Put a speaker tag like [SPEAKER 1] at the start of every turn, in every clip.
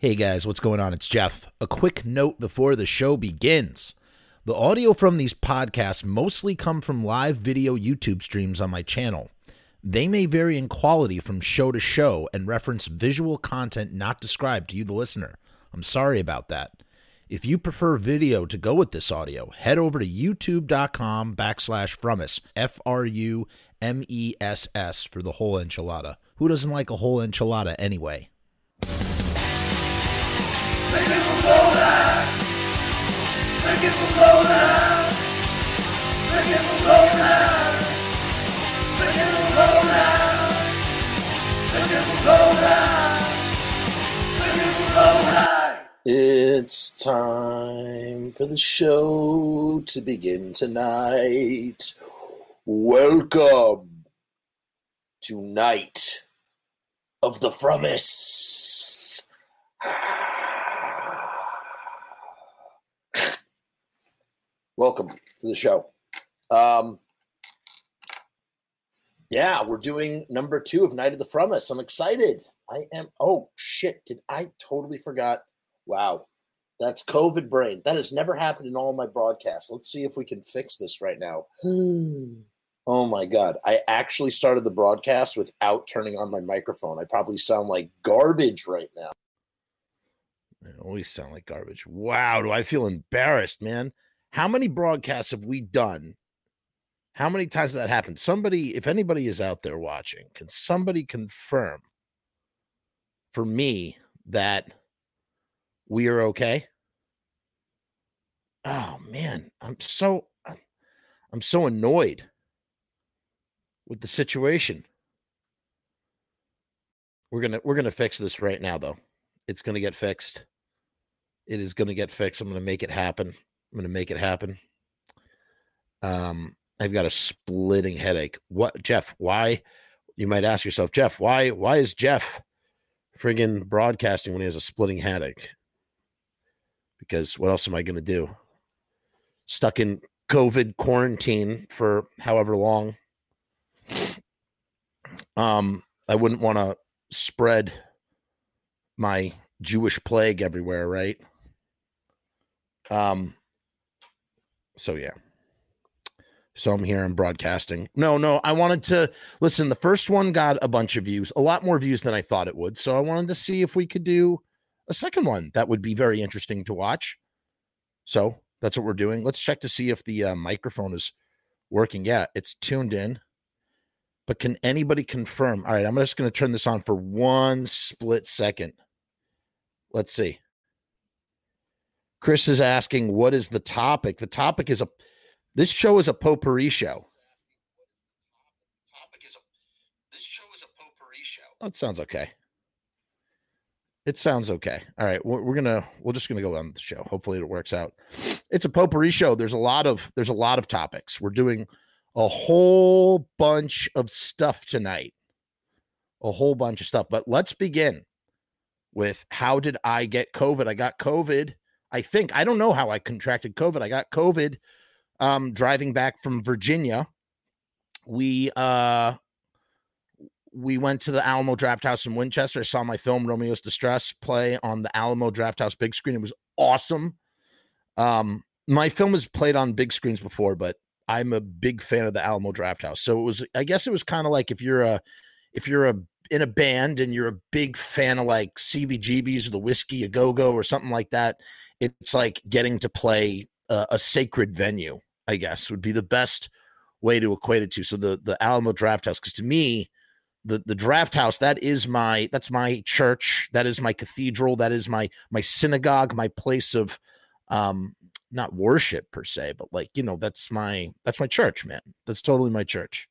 [SPEAKER 1] Hey guys, what's going on? It's Jeff. A quick note before the show begins. The audio from these podcasts mostly come from live video YouTube streams on my channel. They may vary in quality from show to show and reference visual content not described to you, the listener. I'm sorry about that. If you prefer video to go with this audio, head over to youtube.com backslash frumess, F R U M E S S, for the whole enchilada. Who doesn't like a whole enchilada anyway?
[SPEAKER 2] It's time for the show to begin tonight. Welcome to Night of the Frumess. Ah. Welcome to the show. Um, yeah, we're doing number two of Night of the Frumess. I'm excited. I am. Oh shit! Did I totally forgot? Wow, that's COVID brain. That has never happened in all my broadcasts. Let's see if we can fix this right now. oh my god! I actually started the broadcast without turning on my microphone. I probably sound like garbage right now.
[SPEAKER 1] I always sound like garbage. Wow, do I feel embarrassed, man? How many broadcasts have we done? How many times that happened? Somebody, if anybody is out there watching, can somebody confirm for me that we are okay? Oh man, I'm so I'm so annoyed with the situation. We're gonna we're gonna fix this right now, though. It's gonna get fixed. It is gonna get fixed. I'm gonna make it happen. I'm gonna make it happen. Um, I've got a splitting headache. What, Jeff? Why? You might ask yourself, Jeff, why? Why is Jeff friggin' broadcasting when he has a splitting headache? Because what else am I gonna do? Stuck in COVID quarantine for however long. Um, I wouldn't want to spread my Jewish plague everywhere, right? Um, so yeah. So I'm here, I'm broadcasting. No, no, I wanted to listen. The first one got a bunch of views, a lot more views than I thought it would. So I wanted to see if we could do a second one that would be very interesting to watch. So that's what we're doing. Let's check to see if the uh, microphone is working. Yeah, it's tuned in. But can anybody confirm? All right, I'm just going to turn this on for one split second. Let's see. Chris is asking, what is the topic? The topic is a this show is a potpourri show. That sounds okay. It sounds okay. All right, we're, we're gonna we're just gonna go on the show. Hopefully, it works out. It's a potpourri show. There's a lot of there's a lot of topics. We're doing a whole bunch of stuff tonight. A whole bunch of stuff. But let's begin with how did I get COVID? I got COVID. I think I don't know how I contracted COVID. I got COVID um, driving back from Virginia. We uh, we went to the Alamo Drafthouse in Winchester. I saw my film Romeo's Distress play on the Alamo Drafthouse big screen. It was awesome. Um, my film has played on big screens before, but I'm a big fan of the Alamo Drafthouse. So it was, I guess it was kind of like if you're a, if you're a in a band and you're a big fan of like CBGBs or the Whiskey a Go Go or something like that, it's like getting to play a, a sacred venue. I guess would be the best way to equate it to. So the the Alamo Drafthouse, because to me, the the Drafthouse that is my that's my church, that is my cathedral, that is my my synagogue, my place of um not worship per se, but like you know that's my that's my church, man. That's totally my church,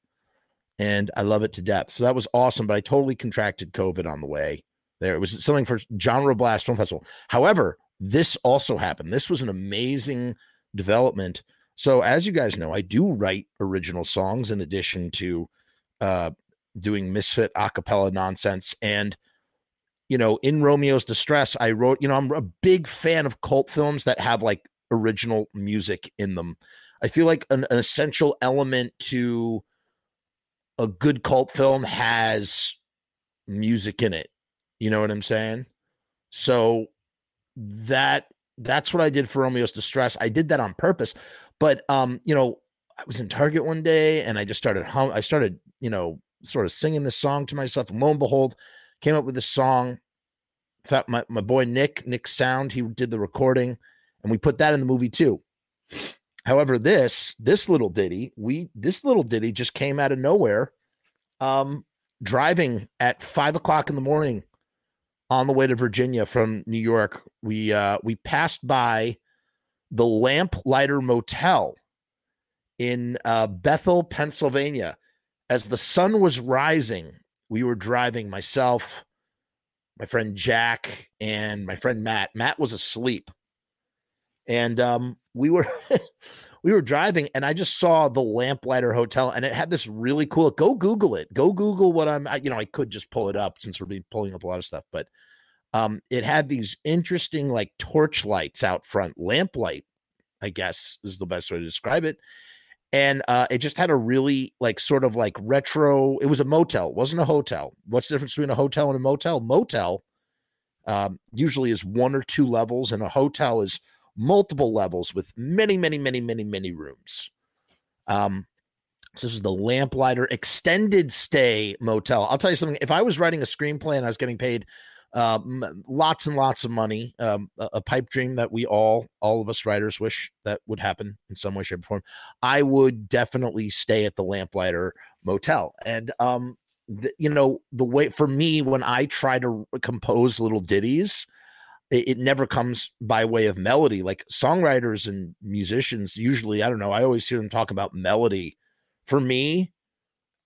[SPEAKER 1] and I love it to death. So that was awesome. But I totally contracted COVID on the way there. It was something for Genre Blast Film Festival. However, this also happened. This was an amazing development so, as you guys know, I do write original songs in addition to uh, doing misfit a cappella nonsense. And, you know, in Romeo's Distress, I wrote, you know, I'm a big fan of cult films that have like original music in them. I feel like an, an essential element to a good cult film has music in it. You know what I'm saying? So that that's what I did for Romeo's Distress. I did that on purpose. But um, you know, I was in Target one day and I just started hum I started, you know, sort of singing this song to myself. And lo and behold, came up with this song. My, my boy Nick, Nick Sound, he did the recording, and we put that in the movie too. However, this this little ditty, we this little ditty just came out of nowhere. Um, driving at five o'clock in the morning on the way to Virginia from New York, we uh we passed by the Lamplighter Motel in uh, Bethel, Pennsylvania. As the sun was rising, we were driving myself, my friend Jack, and my friend Matt. Matt was asleep. And um, we were we were driving and I just saw the Lamplighter Hotel and it had this really cool. Go Google it. Go Google what I'm. You know, I could just pull it up since we're pulling up a lot of stuff, but um, it had these interesting like torch lights out front, lamplight, I guess is the best way to describe it. And uh, it just had a really like sort of like retro. It was a motel, wasn't a hotel. What's the difference between a hotel and a motel? Motel um, usually is one or two levels, and a hotel is multiple levels with many, many, many, many, many rooms. Um, so this is the Lamplighter Extended Stay Motel. I'll tell you something. If I was writing a screenplay and I was getting paid uh, lots and lots of money, um, a, a, pipe dream that we all, all of us writers wish that would happen in some way, shape, or form. I would definitely stay at the Lamplighter Motel. And, um, you know, the way for me, when I try to compose little ditties, it, it never comes by way of melody. Like songwriters and musicians, usually, I don't know, I always hear them talk about melody. For me,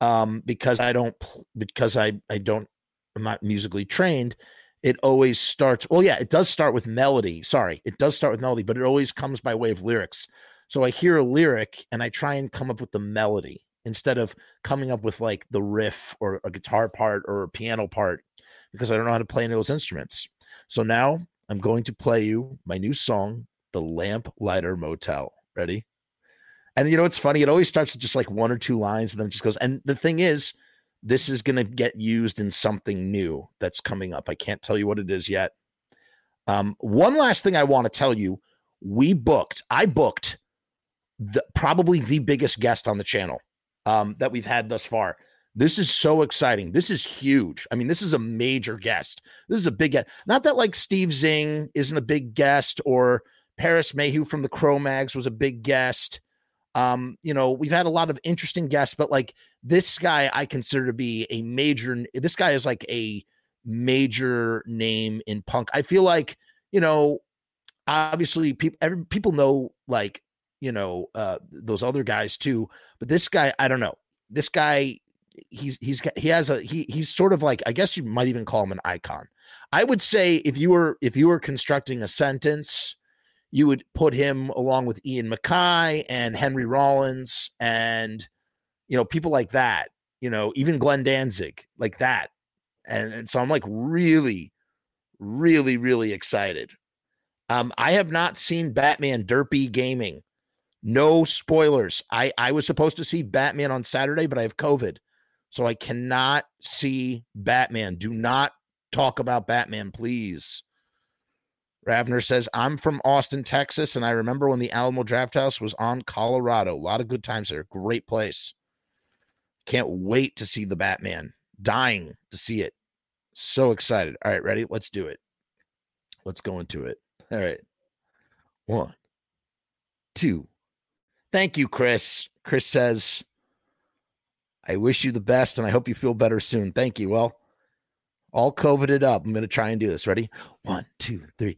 [SPEAKER 1] um, because I don't, because I, I don't, I'm not musically trained, it always starts. Well, yeah, it does start with melody. Sorry, it does start with melody, but it always comes by way of lyrics. So I hear a lyric and I try and come up with the melody instead of coming up with like the riff or a guitar part or a piano part because I don't know how to play any of those instruments. So now I'm going to play you my new song, The Lamplighter Motel. Ready? And you know, it's funny. It always starts with just like one or two lines and then it just goes. And the thing is, this is going to get used in something new that's coming up. I can't tell you what it is yet. Um, one last thing I want to tell you we booked, I booked the, probably the biggest guest on the channel um, that we've had thus far. This is so exciting. This is huge. I mean, this is a major guest. This is a big guest. Not that like Steve Zing isn't a big guest or Parris Mayhew from the Cro-Mags was a big guest. Um, you know, we've had a lot of interesting guests, but like this guy, I consider to be a major. This guy is like a major name in punk. I feel like you know, obviously people people know like you know uh those other guys too, but this guy, I don't know. This guy, he's he's he has a he he's sort of like I guess you might even call him an icon. I would say if you were if you were constructing a sentence you would put him along with Ian MacKaye and Henry Rollins and you know people like that. You know, even Glenn Danzig like that. And, and so I'm like really, really, really excited. Um, I have not seen Batman Derpy Gaming. No spoilers. I I was supposed to see Batman on Saturday, but I have COVID, so I cannot see Batman. Do not talk about Batman, please. Ravner says, I'm from Austin, Texas, and I remember when the Alamo Drafthouse was on Colorado. A lot of good times there. Great place. Can't wait to see the Batman. Dying to see it. So excited. All right, ready? Let's do it. Let's go into it. All right. One, two. Thank you, Chris. Chris says, I wish you the best and I hope you feel better soon. Thank you. Well, all COVIDed up. I'm going to try and do this. Ready? One, two, three.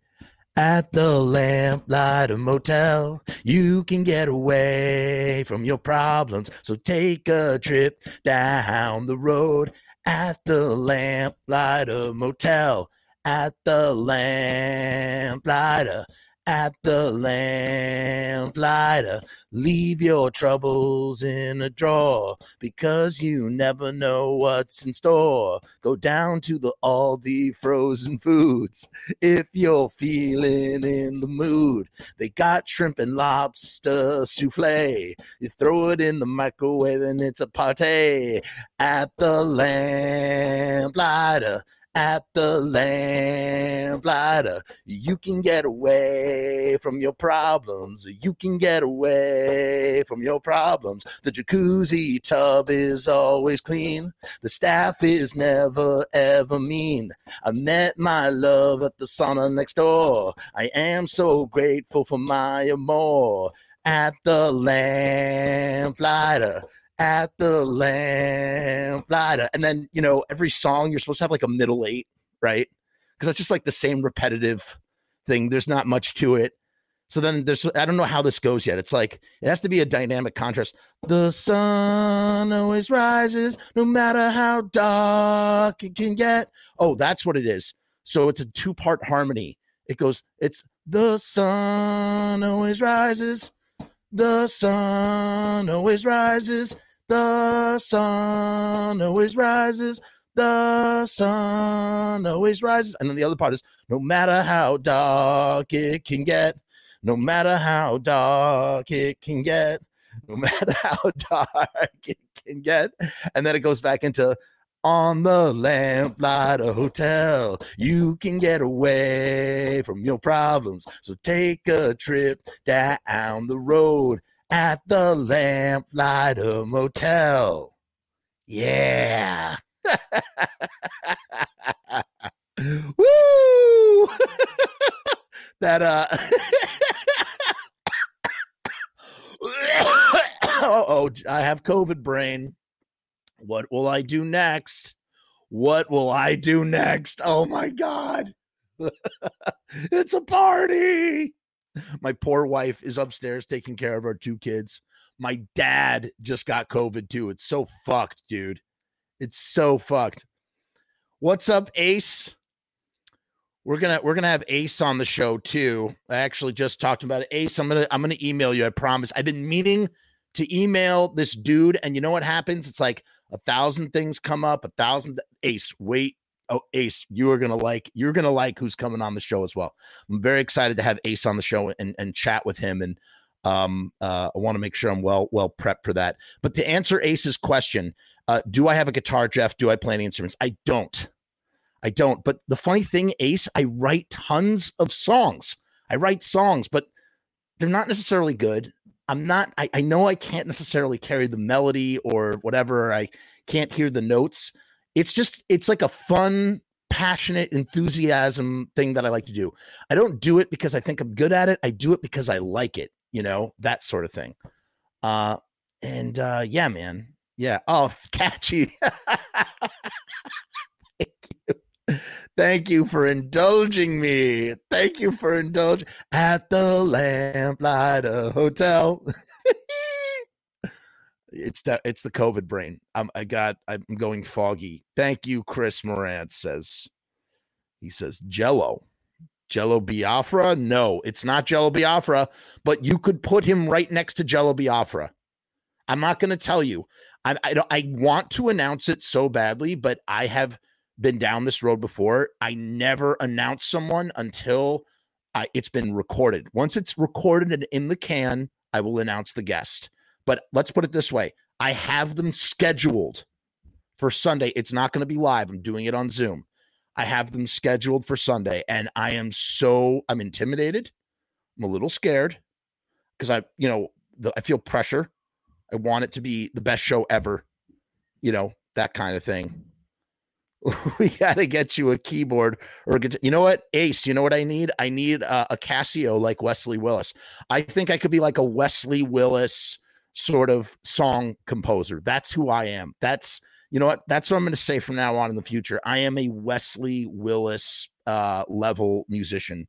[SPEAKER 1] At the Lamplighter Motel, you can get away from your problems. So take a trip down the road at the Lamplighter Motel. At the Lamplighter at the lamplighter. Leave your troubles in a drawer because you never know what's in store. Go down to the Aldi frozen foods if you're feeling in the mood. They got shrimp and lobster souffle. You throw it in the microwave and it's a party at the lamplighter at the lamplighter. You can get away from your problems. You can get away from your problems. The jacuzzi tub is always clean. The staff is never ever mean. I met my love at the sauna next door. I am so grateful for my amor at the lamplighter at the lamplighter. And then, you know, every song you're supposed to have like a middle eight, right? Because that's just like the same repetitive thing. There's not much to it. So then there's, I don't know how this goes yet. It's like, it has to be a dynamic contrast. The sun always rises no matter how dark it can get. Oh, that's what it is. So it's a two part harmony. It goes, it's the sun always rises the sun always rises. The sun always rises. The sun always rises. And then the other part is no matter how dark it can get, no matter how dark it can get, no matter how dark it can get. And then it goes back into on the Lamplighter Hotel. You can get away from your problems. So take a trip down the road at the Lamplighter Motel. Yeah. Woo! that uh oh, I have COVID brain. What will I do next? What will I do next? Oh my God. it's a party. My poor wife is upstairs taking care of our two kids. My dad just got COVID too. It's so fucked, dude. It's so fucked. What's up, Ace? We're gonna we're gonna have Ace on the show too. I actually just talked about it. Ace, I'm gonna I'm gonna email you. I promise. I've been meaning to email this dude, and you know what happens? It's like a thousand things come up, a thousand Ace, wait. Oh, Ace, you are gonna like you're gonna like who's coming on the show as well. I'm very excited to have Ace on the show and and chat with him. And um uh I want to make sure I'm well well prepped for that. But to answer Ace's question, uh, do I have a guitar, Jeff? Do I play any instruments? I don't. I don't. But the funny thing, Ace, I write tons of songs. I write songs, but they're not necessarily good. I'm not, I, I know I can't necessarily carry the melody or whatever. I can't hear the notes. It's just, it's like a fun, passionate enthusiasm thing that I like to do. I don't do it because I think I'm good at it. I do it because I like it, you know, that sort of thing. Uh, and uh, yeah, man. Yeah. Oh, catchy. Thank you. Thank you for indulging me. Thank you for indulging at the Lamplighter Hotel. it's that it's the COVID brain. I'm I got I'm going foggy. Thank you, Chris Morant says. He says Jello. Jello Biafra? No, it's not Jello Biafra, but you could put him right next to Jello Biafra. I'm not going to tell you. I, I I want to announce it so badly, but I have been down this road before. I never announce someone until I, it's been recorded. Once it's recorded and in the can, I will announce the guest. But let's put it this way I have them scheduled for Sunday. It's not going to be live, I'm doing it on Zoom. I have them scheduled for Sunday, and I am so I'm intimidated. I'm a little scared because I, you know, the, I feel pressure. I want it to be the best show ever, you know, that kind of thing. we got to get you a keyboard or guitar. You know what, Ace? You know what I need? I need a, a Casio like Wesley Willis. I think I could be like a Wesley Willis sort of song composer. That's who I am. That's you know what? That's what I'm going to say from now on in the future. I am a Wesley Willis uh, level musician.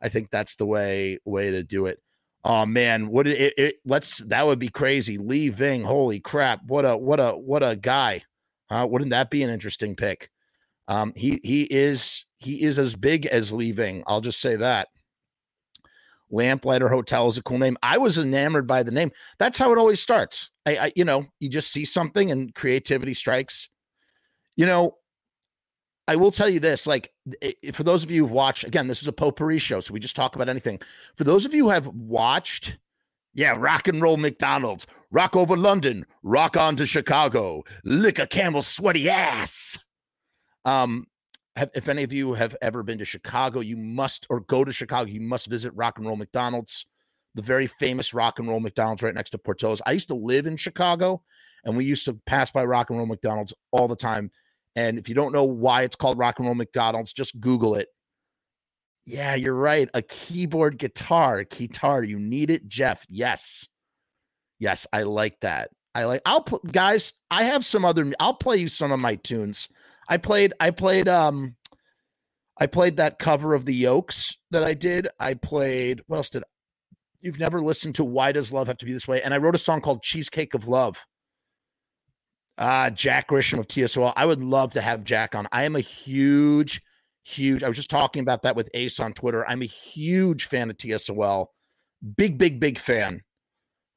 [SPEAKER 1] I think that's the way way to do it. Oh man, what it, it let's that would be crazy. Lee Ving, holy crap! What a what a what a guy. Uh, wouldn't that be an interesting pick? Um, he he is he is as big as Lee Ving. I'll just say that. Lamplighter Hotel is a cool name. I was enamored by the name. That's how it always starts. I, I you know, you just see something and creativity strikes. You know, I will tell you this: like, for those of you who've watched, again, this is a potpourri show, so we just talk about anything. For those of you who have watched, yeah, rock and roll McDonald's, rock over London, rock on to Chicago, lick a camel's sweaty ass. Um, have, if any of you have ever been to Chicago, you must, or go to Chicago, you must visit Rock and Roll McDonald's, the very famous Rock and Roll McDonald's right next to Portillo's. I used to live in Chicago, and we used to pass by Rock and Roll McDonald's all the time. And if you don't know why it's called Rock and Roll McDonald's, just Google it. Yeah, you're right. A keyboard guitar, guitar. You need it, Jeff. Yes. Yes, I like that. I like I'll put guys, I have some other I'll play you some of my tunes. I played I played um I played that cover of the Yokes that I did. I played what else did I, You've never listened to Why Does Love Have to Be This Way? And I wrote a song called Cheesecake of Love. Uh Jack Grisham of TSOL. I would love to have Jack on. I am a huge huge I was just talking about that with Ace on Twitter. I'm a huge fan of TSOL. Big big big fan.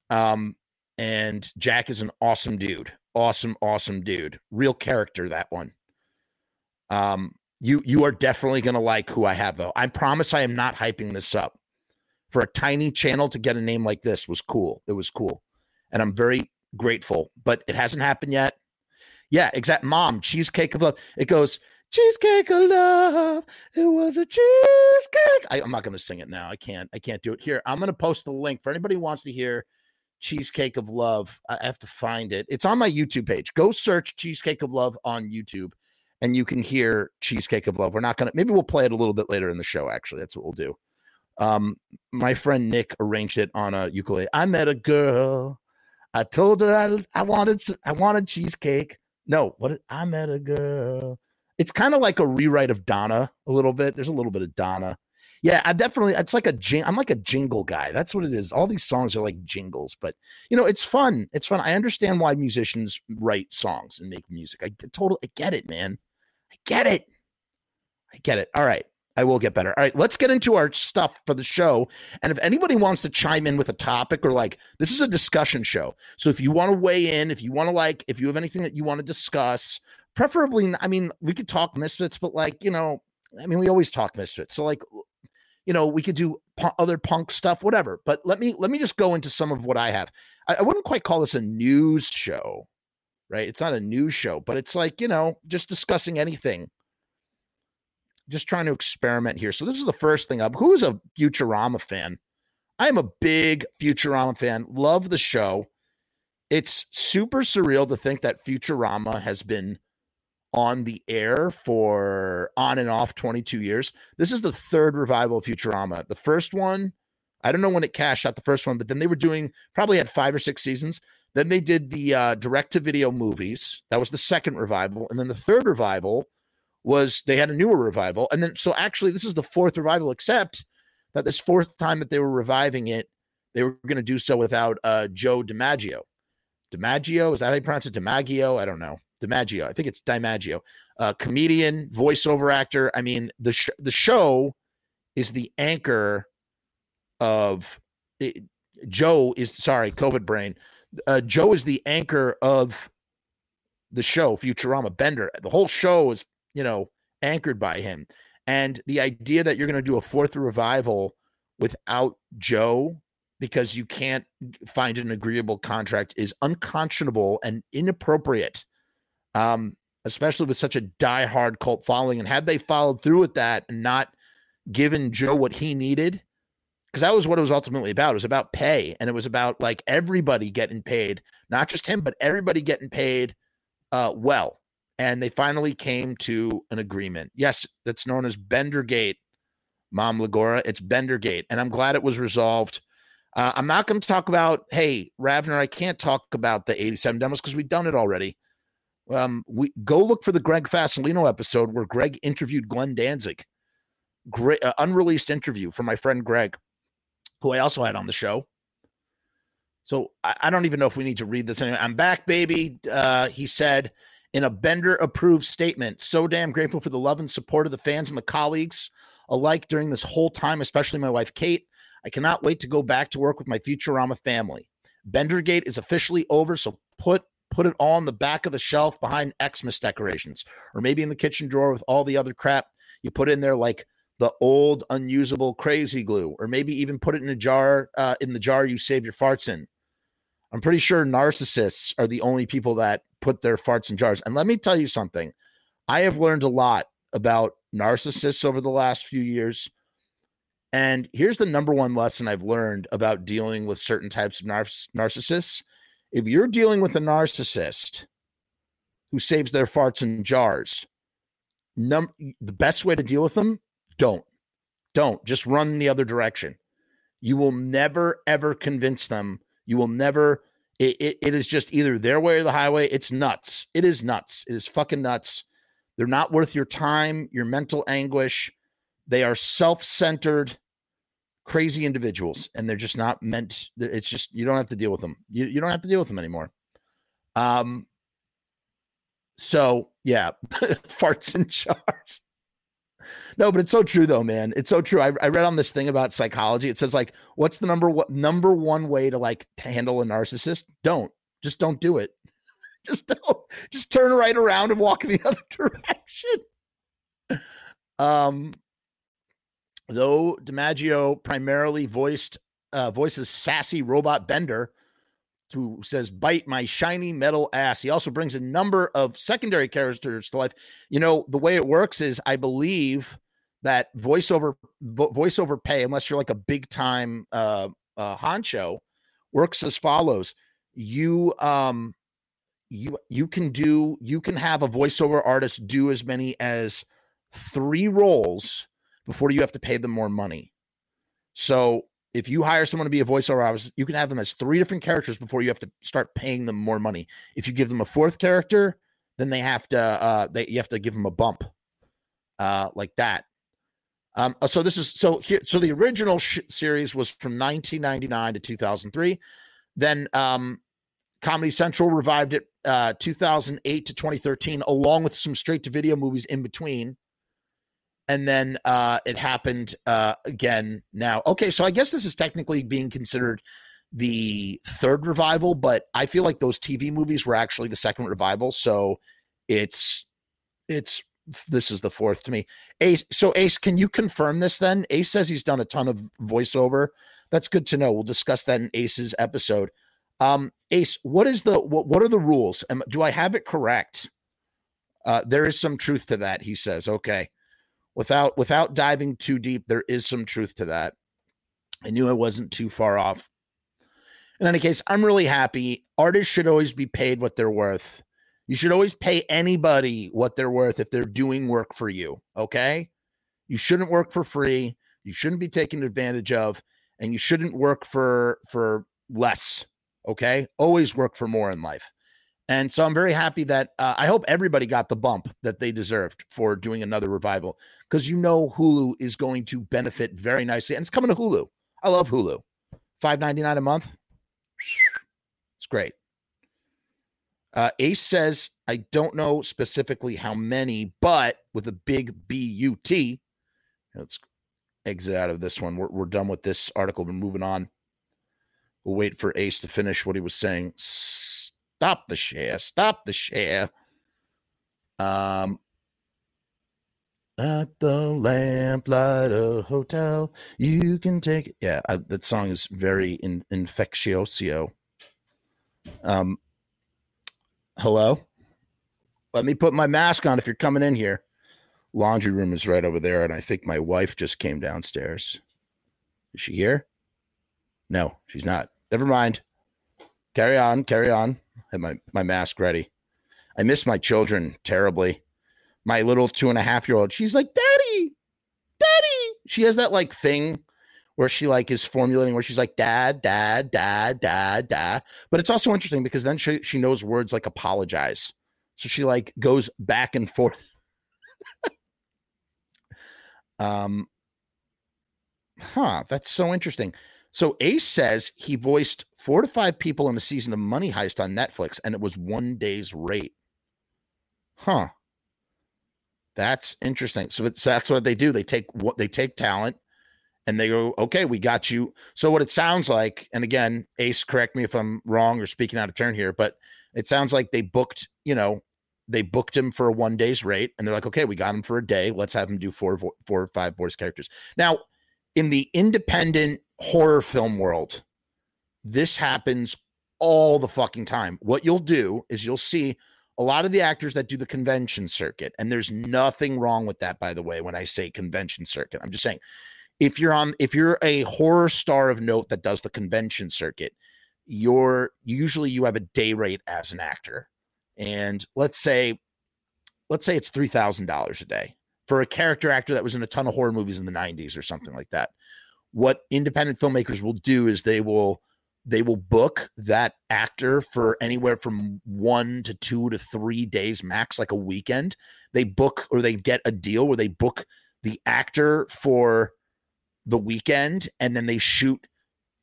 [SPEAKER 1] Um and Jack is an awesome dude. Awesome, awesome dude. Real character, that one. Um, you you are definitely gonna like who I have though. I promise I am not hyping this up. For a tiny channel to get a name like this was cool. It was cool. And I'm very grateful, but it hasn't happened yet. Yeah, exact mom, cheesecake of love. It goes, cheesecake of love. It was a cheesecake. I, am not gonna sing it now. I can't, I can't do it. Here, I'm gonna post the link for anybody who wants to hear Cheesecake of Love. I have to find it. It's on my YouTube page. Go search Cheesecake of Love on YouTube and you can hear Cheesecake of Love. We're not to, maybe we'll play it a little bit later in the show, actually. That's what we'll do. Um, my friend Nick arranged it on a ukulele. I met a girl. I told her I, I wanted I wanted cheesecake. No, what I met a girl. It's kind of like a rewrite of Donna a little bit. There's a little bit of Donna. Yeah, I definitely. It's like a jing. I'm like a jingle guy. That's what it is. All these songs are like jingles, but you know, it's fun. It's fun. I understand why musicians write songs and make music. I totally I get it, man. I get it. I get it. All right. I will get better. All right, let's get into our stuff for the show. And if anybody wants to chime in with a topic or like, this is a discussion show. So if you want to weigh in, if you want to like, if you have anything that you want to discuss, preferably, I mean, we could talk misfits, but like, you know, I mean, we always talk misfits. So like, you know, we could do other punk stuff, whatever. But let me let me just go into some of what I have. I, I wouldn't quite call this a news show, right? It's not a news show, but it's like you know, just discussing anything. Just trying to experiment here. So this is the first thing up. Who is a Futurama fan? I am a big Futurama fan. Love the show. It's super surreal to think that Futurama has been on the air for on and off 22 years. This is the third revival of Futurama. The first one, I don't know when it cashed out the first one, but then they were doing probably had five or six seasons. Then they did the uh, direct to video movies. That was the second revival. And then the third revival was they had a newer revival. And then, so actually, this is the fourth revival, except that this fourth time that they were reviving it, they were going to do so without uh, Joe DiMaggio. DiMaggio, is that how you pronounce it? DiMaggio? I don't know. DiMaggio. I think it's DiMaggio. Uh, comedian, voiceover actor. I mean, the sh- the show is the anchor of it, Joe is sorry, COVID brain. Uh, Joe is the anchor of the show Futurama. Bender. The whole show is you know anchored by him. And the idea that you're going to do a fourth revival without Joe because you can't find an agreeable contract is unconscionable and inappropriate um, especially with such a die-hard cult following. And had they followed through with that and not given Joe what he needed, because that was what it was ultimately about. It was about pay, and it was about like everybody getting paid, not just him, but everybody getting paid uh, well. And they finally came to an agreement. Yes, that's known as Bendergate, Mom Lagora. It's Bendergate, and I'm glad it was resolved. Uh, I'm not going to talk about, hey, Ravner, I can't talk about the 87 demos because we've done it already um, we go look for the Greg Fasolino episode where Greg interviewed Glenn Danzig. Great uh, unreleased interview from my friend Greg, who I also had on the show. So I, I don't even know if we need to read this anyway. I'm back, baby. Uh, he said in a Bender approved statement, so damn grateful for the love and support of the fans and the colleagues alike during this whole time, especially my wife Kate. I cannot wait to go back to work with my Futurama family. Bendergate is officially over, so put put it all on the back of the shelf behind Xmas decorations, or maybe in the kitchen drawer with all the other crap you put in there, like the old unusable crazy glue, or maybe even put it in a jar uh, in the jar you save your farts in. I'm pretty sure narcissists are the only people that put their farts in jars. And let me tell you something. I have learned a lot about narcissists over the last few years. And here's the number one lesson I've learned about dealing with certain types of nar- narcissists. If you're dealing with a narcissist who saves their farts in jars, num- the best way to deal with them, don't. Don't. Just run the other direction. You will never, ever convince them. You will never. It, it, it is just either their way or the highway. It's nuts. It is nuts. It is fucking nuts. They're not worth your time, your mental anguish. They are self centered, crazy individuals, and they're just not meant. It's just, you don't have to deal with them. You, you don't have to deal with them anymore. Um, so yeah, farts and jars. No, but it's so true though, man. It's so true. I, I read on this thing about psychology. It says like, what's the number what number one way to like to handle a narcissist? Don't just don't do it. Just don't. Just turn right around and walk the other direction. Um, though DiMaggio primarily voiced uh, voices sassy robot Bender, who says, Bite my shiny metal ass. He also brings a number of secondary characters to life. You know, the way it works is I believe that voiceover vo- voiceover pay, unless you're like a big time uh, uh honcho, works as follows. You um you you can do you can have a voiceover artist do as many as three roles before you have to pay them more money. So if you hire someone to be a voiceover you can have them as three different characters before you have to start paying them more money. If you give them a fourth character, then they have to uh they you have to give them a bump. Uh like that. Um uh, so this is so here so the original sh- series was from 1999 to 2003. Then um Comedy Central revived it uh 2008 to 2013 along with some straight to video movies in between and then uh, it happened uh, again now. Okay, so I guess this is technically being considered the third revival, but I feel like those TV movies were actually the second revival. So it's it's this is the fourth to me. Ace, so Ace, can you confirm this then? Ace says he's done a ton of voiceover. That's good to know. We'll discuss that in Ace's episode. Um, Ace, what is the what, what are the rules? Am, do I have it correct? Uh, there is some truth to that, he says. Okay without without diving too deep, there is some truth to that. I knew I wasn't too far off. In any case, I'm really happy. Artists should always be paid what they're worth. You should always pay anybody what they're worth if they're doing work for you. Okay. You shouldn't work for free. You shouldn't be taken advantage of, and you shouldn't work for for less. Okay. Always work for more in life. And so I'm very happy that uh, I hope everybody got the bump that they deserved for doing another revival because you know Hulu is going to benefit very nicely. And it's coming to Hulu. I love Hulu. $5.99 a month. It's great. Uh, Ace says, I don't know specifically how many, but with a big B U T. Let's exit out of this one. We're, we're done with this article. We're moving on. We'll wait for Ace to finish what he was saying. Stop the share. Stop the share. Um, at the Lamplighter Hotel, you can take it. Yeah, I, that song is very in. Um, hello. Let me put my mask on if you're coming in here. Laundry room is right over there, and I think my wife just came downstairs. Is she here? No, she's not. Never mind. Carry on. Carry on have my, my mask ready. I miss my children terribly. My little two and a half year old, she's like, Daddy, Daddy. She has that like thing where she like is formulating where she's like dad dad dad dad dad but it's also interesting because then she, she knows words like apologize so she like goes back and forth um huh that's so interesting so Ace says he voiced four to five people in a season of Money Heist on Netflix, and it was one day's rate. Huh. That's interesting. So, so that's what they do. They take what they take talent and they go, okay, we got you. So what it sounds like, and again, Ace, correct me if I'm wrong or speaking out of turn here, but it sounds like they booked, you know, they booked him for a one day's rate, and they're like, okay, we got him for a day. Let's have him do four, four or five voice characters. Now, in the independent horror film world, this happens all the fucking time. What you'll do is you'll see a lot of the actors that do the convention circuit, and there's nothing wrong with that, by the way, when I say convention circuit. I'm just saying if you're on if you're a horror star of note that does the convention circuit, you're usually you have a day rate as an actor. And let's say let's say it's three thousand dollars a day for a character actor that was in a ton of horror movies in the 90s or something like that. What independent filmmakers will do is they will they will book that actor for anywhere from one to two to three days max, like a weekend. They book or they get a deal where they book the actor for the weekend and then they shoot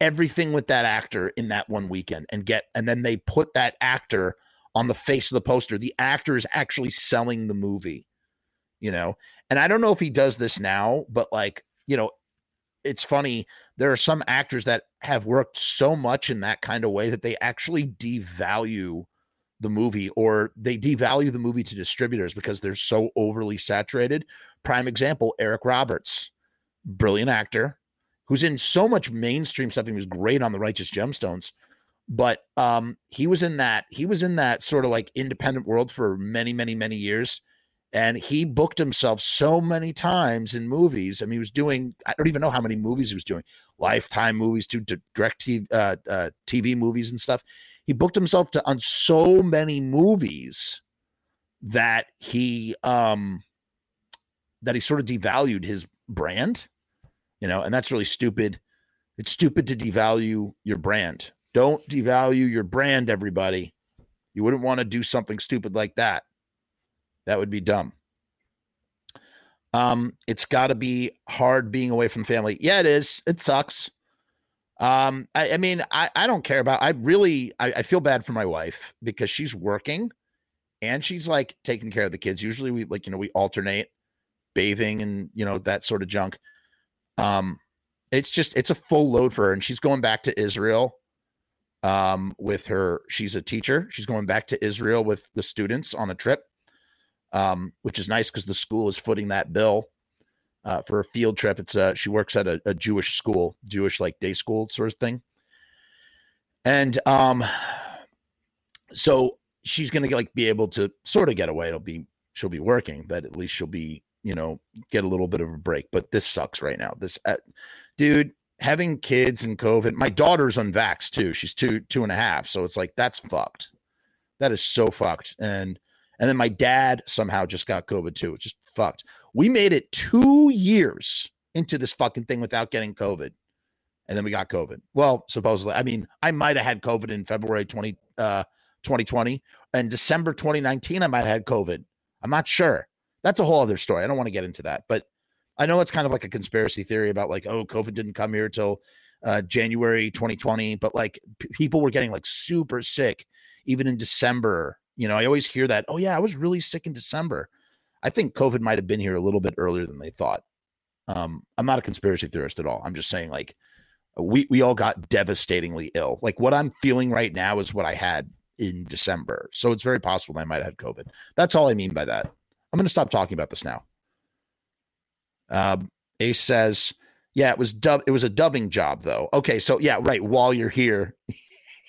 [SPEAKER 1] everything with that actor in that one weekend and get and then they put that actor on the face of the poster. The actor is actually selling the movie, you know. And I don't know if he does this now, but like, you know, it's funny. There are some actors that have worked so much in that kind of way that they actually devalue the movie or they devalue the movie to distributors because they're so overly saturated. Prime example, Eric Roberts, brilliant actor who's in so much mainstream stuff. He was great on the Righteous Gemstones, but um, he was in that he was in that sort of like independent world for many, many, many years and he booked himself so many times in movies. I mean, he was doing I don't even know how many movies he was doing, Lifetime movies to, direct TV, uh, uh, TV movies and stuff. He booked himself to on so many movies that he um that he sort of devalued his brand, you know, and that's really stupid. It's stupid to devalue your brand. Don't devalue your brand, everybody. You wouldn't want to do something stupid like that. That would be dumb. Um, it's got to be hard being away from family. Yeah, it is. It sucks. Um, I, I mean, I, I don't care about. I really, I, I feel bad for my wife because she's working, and she's like taking care of the kids. Usually, we like you know we alternate bathing and you know that sort of junk. Um, it's just it's a full load for her, and she's going back to Israel um with her she's a teacher she's going back to israel with the students on a trip um, which is nice because the school is footing that bill uh, for a field trip. It's uh, she works at a, a, Jewish school, Jewish like day school sort of thing, and um, so she's gonna like be able to sort of get away. It'll be she'll be working, but at least she'll be you know get a little bit of a break. But this sucks right now. This uh, dude having kids and COVID. My daughter's unvaxxed too. She's two two and a half, so it's like that's fucked. That is so fucked, and and then my dad somehow just got COVID too. It's just fucked. We made it two years into this fucking thing without getting COVID. And then we got COVID. Well, supposedly, I mean, I might have had COVID in February 20, uh, 2020 and December 2019. I might have had COVID. I'm not sure. That's a whole other story. I don't want to get into that, but I know it's kind of like a conspiracy theory about like, oh, COVID didn't come here till uh, January 2020, but like p- people were getting like super sick even in December you know, I always hear that, oh, yeah, I was really sick in December. I think COVID might have been here a little bit earlier than they thought. Um, I'm not a conspiracy theorist at all. I'm just saying, like, we, we all got devastatingly ill. Like, what I'm feeling right now is what I had in December. So it's very possible that I might have had COVID. That's all I mean by that. I'm going to stop talking about this now. Um, Ace says, yeah, it was dub. It was a dubbing job though. Okay, so yeah, right. While you're here,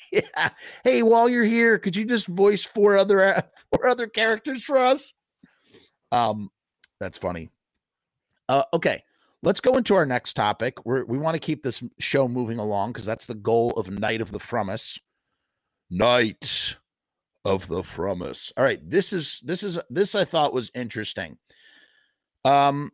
[SPEAKER 1] yeah. Hey, while you're here, could you just voice four other uh, four other characters for us? Um, that's funny. Uh, okay, let's go into our next topic. We're, we want to keep this show moving along because that's the goal of Night of the Frumess. Night of the Frumess. All right, this is this is this I thought was interesting. Um,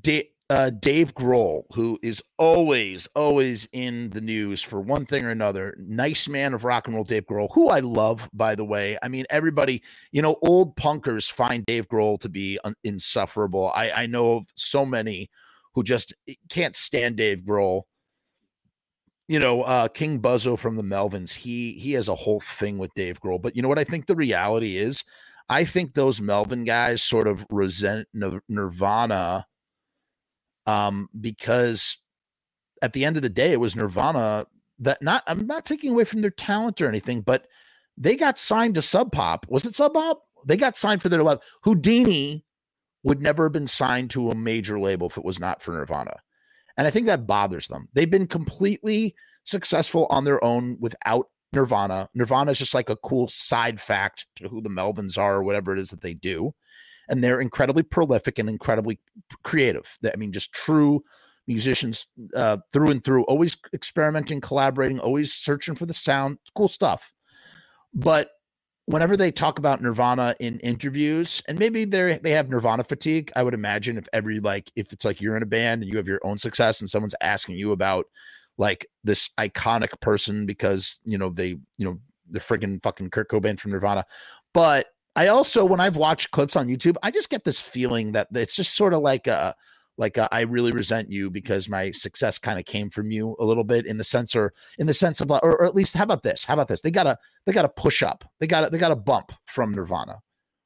[SPEAKER 1] da- uh, Dave Grohl, who is always, always in the news for one thing or another. Nice man of rock and roll, Dave Grohl, who I love, by the way. I mean, everybody, you know, old punkers find Dave Grohl to be un- insufferable. I, I know of so many who just eh, can't stand Dave Grohl. You know, uh, King Buzzo from the Melvins, he he has a whole thing with Dave Grohl. But you know what I think the reality is? I think those Melvin guys sort of resent Nirvana um, because at the end of the day, it was Nirvana that not I'm not taking away from their talent or anything, but they got signed to Sub Pop. Was it Sub Pop? They got signed for their love. Houdini would never have been signed to a major label if it was not for Nirvana. And I think that bothers them. They've been completely successful on their own without Nirvana. Nirvana is just like a cool side fact to who the Melvins are or whatever it is that they do. And they're incredibly prolific and incredibly creative. I mean, just true musicians uh, through and through, always experimenting, collaborating, always searching for the sound, cool stuff. But whenever they talk about Nirvana in interviews, and maybe they they have Nirvana fatigue, I would imagine if every like if it's like you're in a band and you have your own success and someone's asking you about like this iconic person because you know they you know the friggin' fucking Kurt Cobain from Nirvana, but I also when I've watched clips on YouTube, I just get this feeling that it's just sort of like a like uh, I really resent you because my success kind of came from you a little bit in the sense or in the sense of or, or at least how about this? How about this? They gotta they gotta push up. They got they got a bump from Nirvana.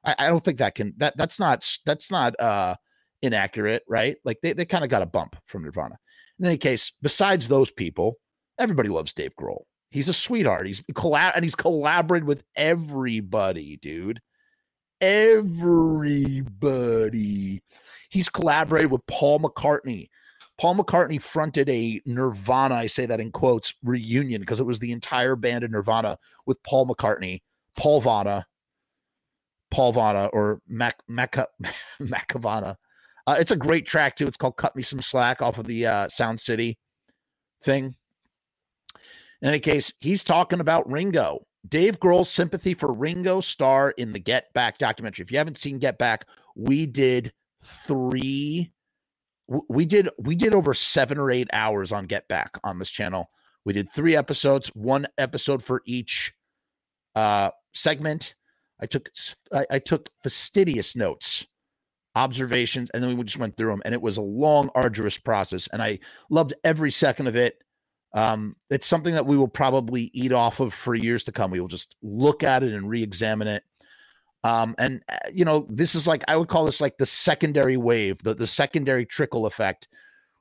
[SPEAKER 1] I, I don't think that can that that's not that's not uh inaccurate, right? Like they, they kind of got a bump from Nirvana. In any case, besides those people, everybody loves Dave Grohl. He's a sweetheart. He's collab and he's collaborated with everybody, dude. Everybody. He's collaborated with Paul McCartney. Paul McCartney fronted a Nirvana, I say that in quotes, reunion because it was the entire band of Nirvana with Paul McCartney, Paul Vana, Paul Vana, or Mac, Mac, Macavana. Uh, it's a great track too. It's called "Cut Me Some Slack" off of the uh, Sound City thing. In any case, he's talking about Ringo. Dave Grohl's sympathy for Ringo Starr in the Get Back documentary. If you haven't seen Get Back, we did three we did we did over seven or eight hours on get back on this channel. We did three episodes one episode for each uh segment. I took i, I took fastidious notes observations and then we just went through them and it was a long arduous process and i loved every second of it um it's something that we will probably eat off of for years to come we will just look at it and re-examine it um, and uh, you know, this is like I would call this like the secondary wave, the the secondary trickle effect,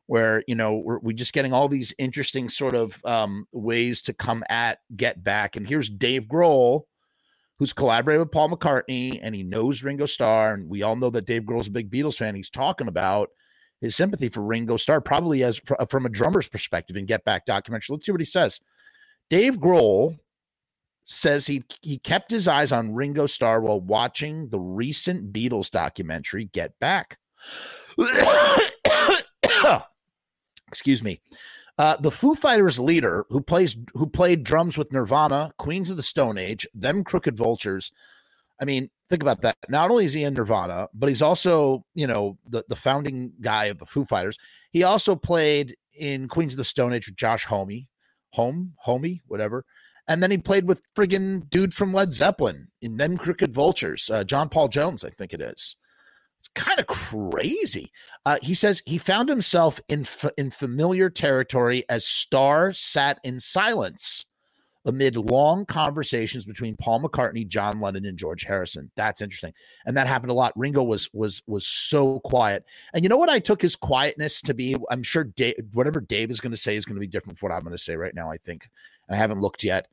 [SPEAKER 1] where you know we're we're just getting all these interesting sort of um, ways to come at Get Back. And here's Dave Grohl, who's collaborated with Paul McCartney, and he knows Ringo Starr, and we all know that Dave Grohl's a big Beatles fan. He's talking about his sympathy for Ringo Starr, probably as from a drummer's perspective in Get Back documentary. Let's see what he says. Dave Grohl says he he kept his eyes on Ringo Starr while watching the recent Beatles documentary Get Back. Excuse me. Uh, the Foo Fighters leader, who plays who played drums with Nirvana, Queens of the Stone Age, them Crooked Vultures. I mean, think about that. Not only is he in Nirvana, but he's also, you know, the, the founding guy of the Foo Fighters. He also played in Queens of the Stone Age with Josh Homme, Home, Homie, whatever. And then he played with friggin' dude from Led Zeppelin in Them Crooked Vultures, uh, John Paul Jones, I think it is. It's kind of crazy. Uh, he says he found himself in in familiar territory as Starr sat in silence amid long conversations between Paul McCartney, John Lennon, and George Harrison. That's interesting, and that happened a lot. Ringo was was was so quiet, and you know what? I took his quietness to be. I'm sure Dave, whatever Dave is going to say is going to be different from what I'm going to say right now. I think I haven't looked yet.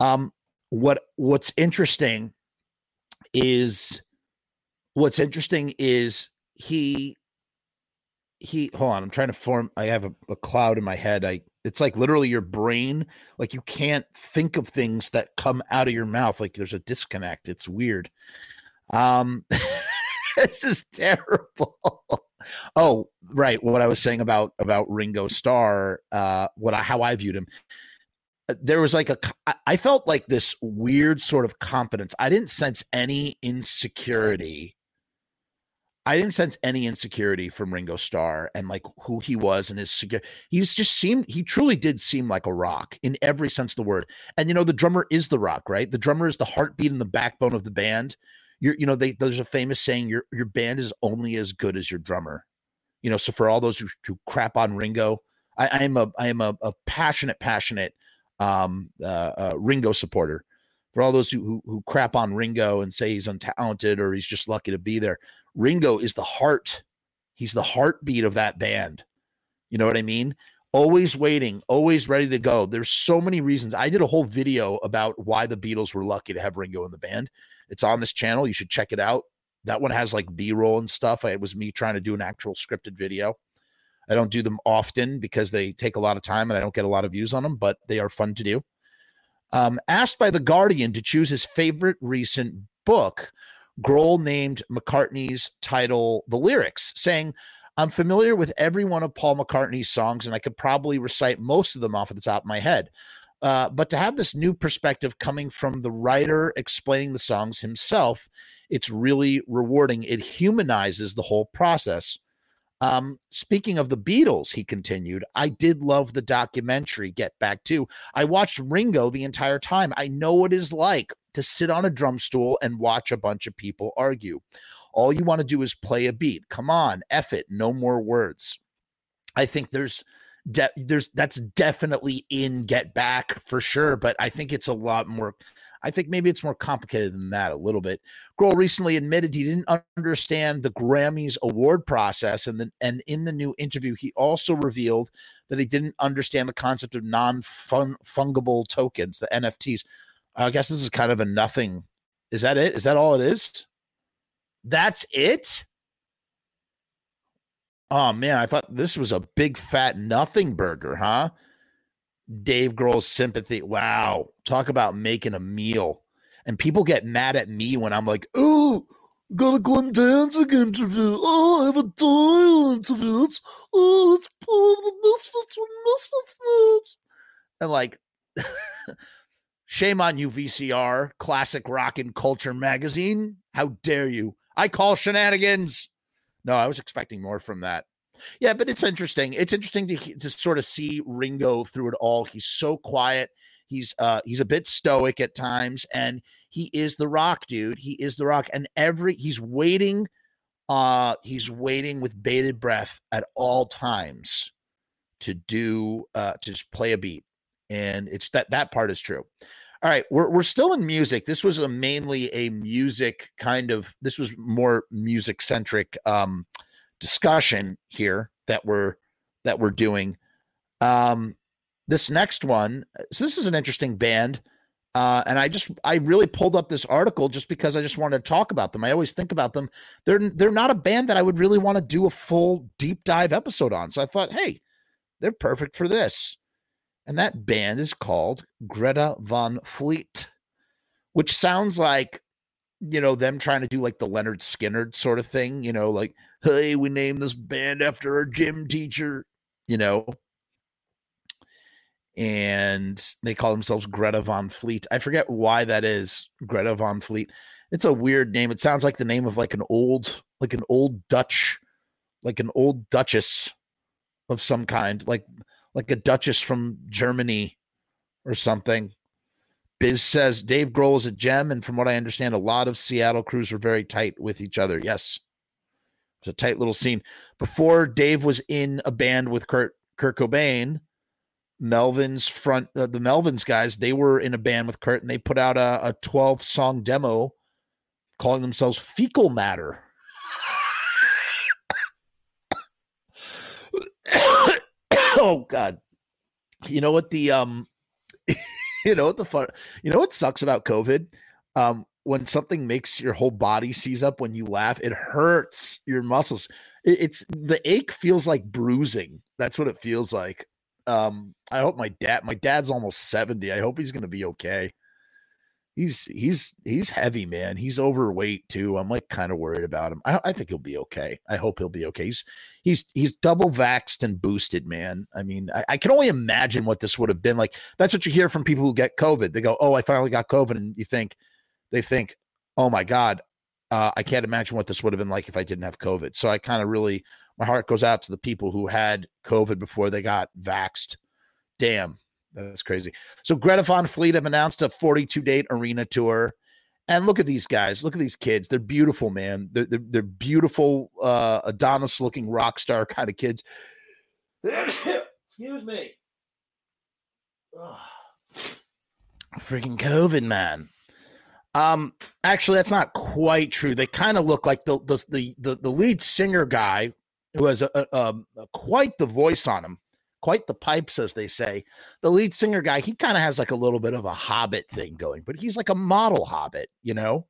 [SPEAKER 1] Um, what what's interesting is what's interesting is he he hold on i'm trying to form i have a, a, cloud in my head i it's like literally your brain like you can't think of things that come out of your mouth like there's a disconnect it's weird. Um this is terrible. Oh right what i was saying about about ringo starr uh what i how i viewed him uh, there was like a i felt like this weird sort of confidence. I didn't sense any insecurity i didn't sense any insecurity from ringo starr and like who he was and his secure He just seemed he truly did seem like a rock in every sense of the word. And you know the drummer is the rock right? The drummer is the heartbeat and the backbone of the band. You're you know they there's a famous saying your your band is only as good as your drummer. You know so for all those who, who crap on ringo I, I am a I am a, a passionate, passionate um, uh, uh, Ringo supporter. For all those who, who, who crap on Ringo and say he's untalented or he's just lucky to be there, Ringo is the heart. He's the heartbeat of that band. You know what I mean? Always waiting, always ready to go. There's so many reasons. I did a whole video about why the Beatles were lucky to have Ringo in the band. It's on this channel. You should check it out. That one has like B roll and stuff. It was me trying to do an actual scripted video. I don't do them often because they take a lot of time and I don't get a lot of views on them, but they are fun to do. Um, asked by The Guardian to choose his favorite recent book, Grohl named McCartney's title The Lyrics, saying, I'm familiar with every one of Paul McCartney's songs, and I could probably recite most of them off of the top of my head. Uh, but to have this new perspective coming from the writer explaining the songs himself, it's really rewarding. It humanizes the whole process. Um, speaking of the Beatles, he continued, I did love the documentary Get Back to. I watched Ringo the entire time. I know what it's like to sit on a drum stool and watch a bunch of people argue. All you want to do is play a beat. Come on, F it, no more words. I think there's de- there's that's definitely in Get Back for sure, but I think it's a lot more. I think maybe it's more complicated than that a little bit. Grohl recently admitted he didn't understand the Grammys award process, and then and in the new interview, he also revealed that he didn't understand the concept of non-fungible tokens, the NFTs. I guess this is kind of a nothing. Is that it? Is that all it is? That's it? Oh man, I thought this was a big fat nothing burger, huh? Dave Grohl's sympathy. Wow. Talk about making a meal. And people get mad at me when I'm like, oh, got a Glenn Danzig interview. Oh, I have a Doyle interview. It's, oh, it's part of the Misfits with Misfits And like, shame on you, VCR, Classic Rock and Culture Magazine. How dare you? I call shenanigans. No, I was expecting more from that. Yeah, but it's interesting. It's interesting to to sort of see Ringo through it all. He's so quiet. He's uh he's a bit stoic at times and he is the rock dude. He is the rock and every he's waiting uh he's waiting with bated breath at all times to do uh to just play a beat. And it's that that part is true. All right, we're we're still in music. This was a mainly a music kind of this was more music centric um discussion here that we're that we're doing. Um this next one, so this is an interesting band. Uh, and I just I really pulled up this article just because I just wanted to talk about them. I always think about them. They're they're not a band that I would really want to do a full deep dive episode on. So I thought, hey, they're perfect for this. And that band is called Greta Van Fleet, which sounds like, you know, them trying to do like the Lynyrd Skynyrd sort of thing, you know, like, hey, we named this band after our gym teacher, you know. And they call themselves Greta Van Fleet. I forget why that is, Greta Van Fleet. It's a weird name. It sounds like the name of like an old, like an old Dutch, like an old Duchess of some kind. Like like a Duchess from Germany or something. Biz says Dave Grohl is a gem, and from what I understand, a lot of Seattle crews were very tight with each other. Yes, it's a tight little scene. Before Dave was in a band with Kurt Kurt Cobain, Melvins front uh, the Melvins guys they were in a band with Kurt, and they put out a, a twelve song demo calling themselves Fecal Matter. oh God. You know what the um you know what the fun you know what sucks about COVID? Um when something makes your whole body seize up when you laugh, it hurts your muscles. It, it's the ache feels like bruising. That's what it feels like. Um, I hope my dad, my dad's almost 70. I hope he's gonna be okay he's he's he's heavy, man. He's overweight too. I'm like kind of worried about him. I, I, think he'll be okay. I hope he'll be okay. He's he's he's double vaxxed and boosted, man. I mean, I, I, can only imagine what this would have been like. That's what you hear from people who get COVID. They go, "Oh, I finally got COVID," and you think they think, "Oh my god." Uh, I can't imagine what this would have been like if I didn't have COVID. So I kind of really, my heart goes out to the people who had COVID before they got vaxed. Damn, that's crazy. So Greta Van Fleet have announced a 42 date arena tour. And look at these guys. Look at these kids. They're beautiful, man. They're, they're, they're beautiful, uh, Adonis looking rock star kind of kids. Excuse me. Freaking COVID, man. Um, actually, that's not quite true. They kind of look like the, the the the the lead singer guy who has a, a, a, quite the voice on him quite the pipes, as they say. The lead singer guy, he kind of has like a little bit of a hobbit thing going, but he's like a model hobbit, you know?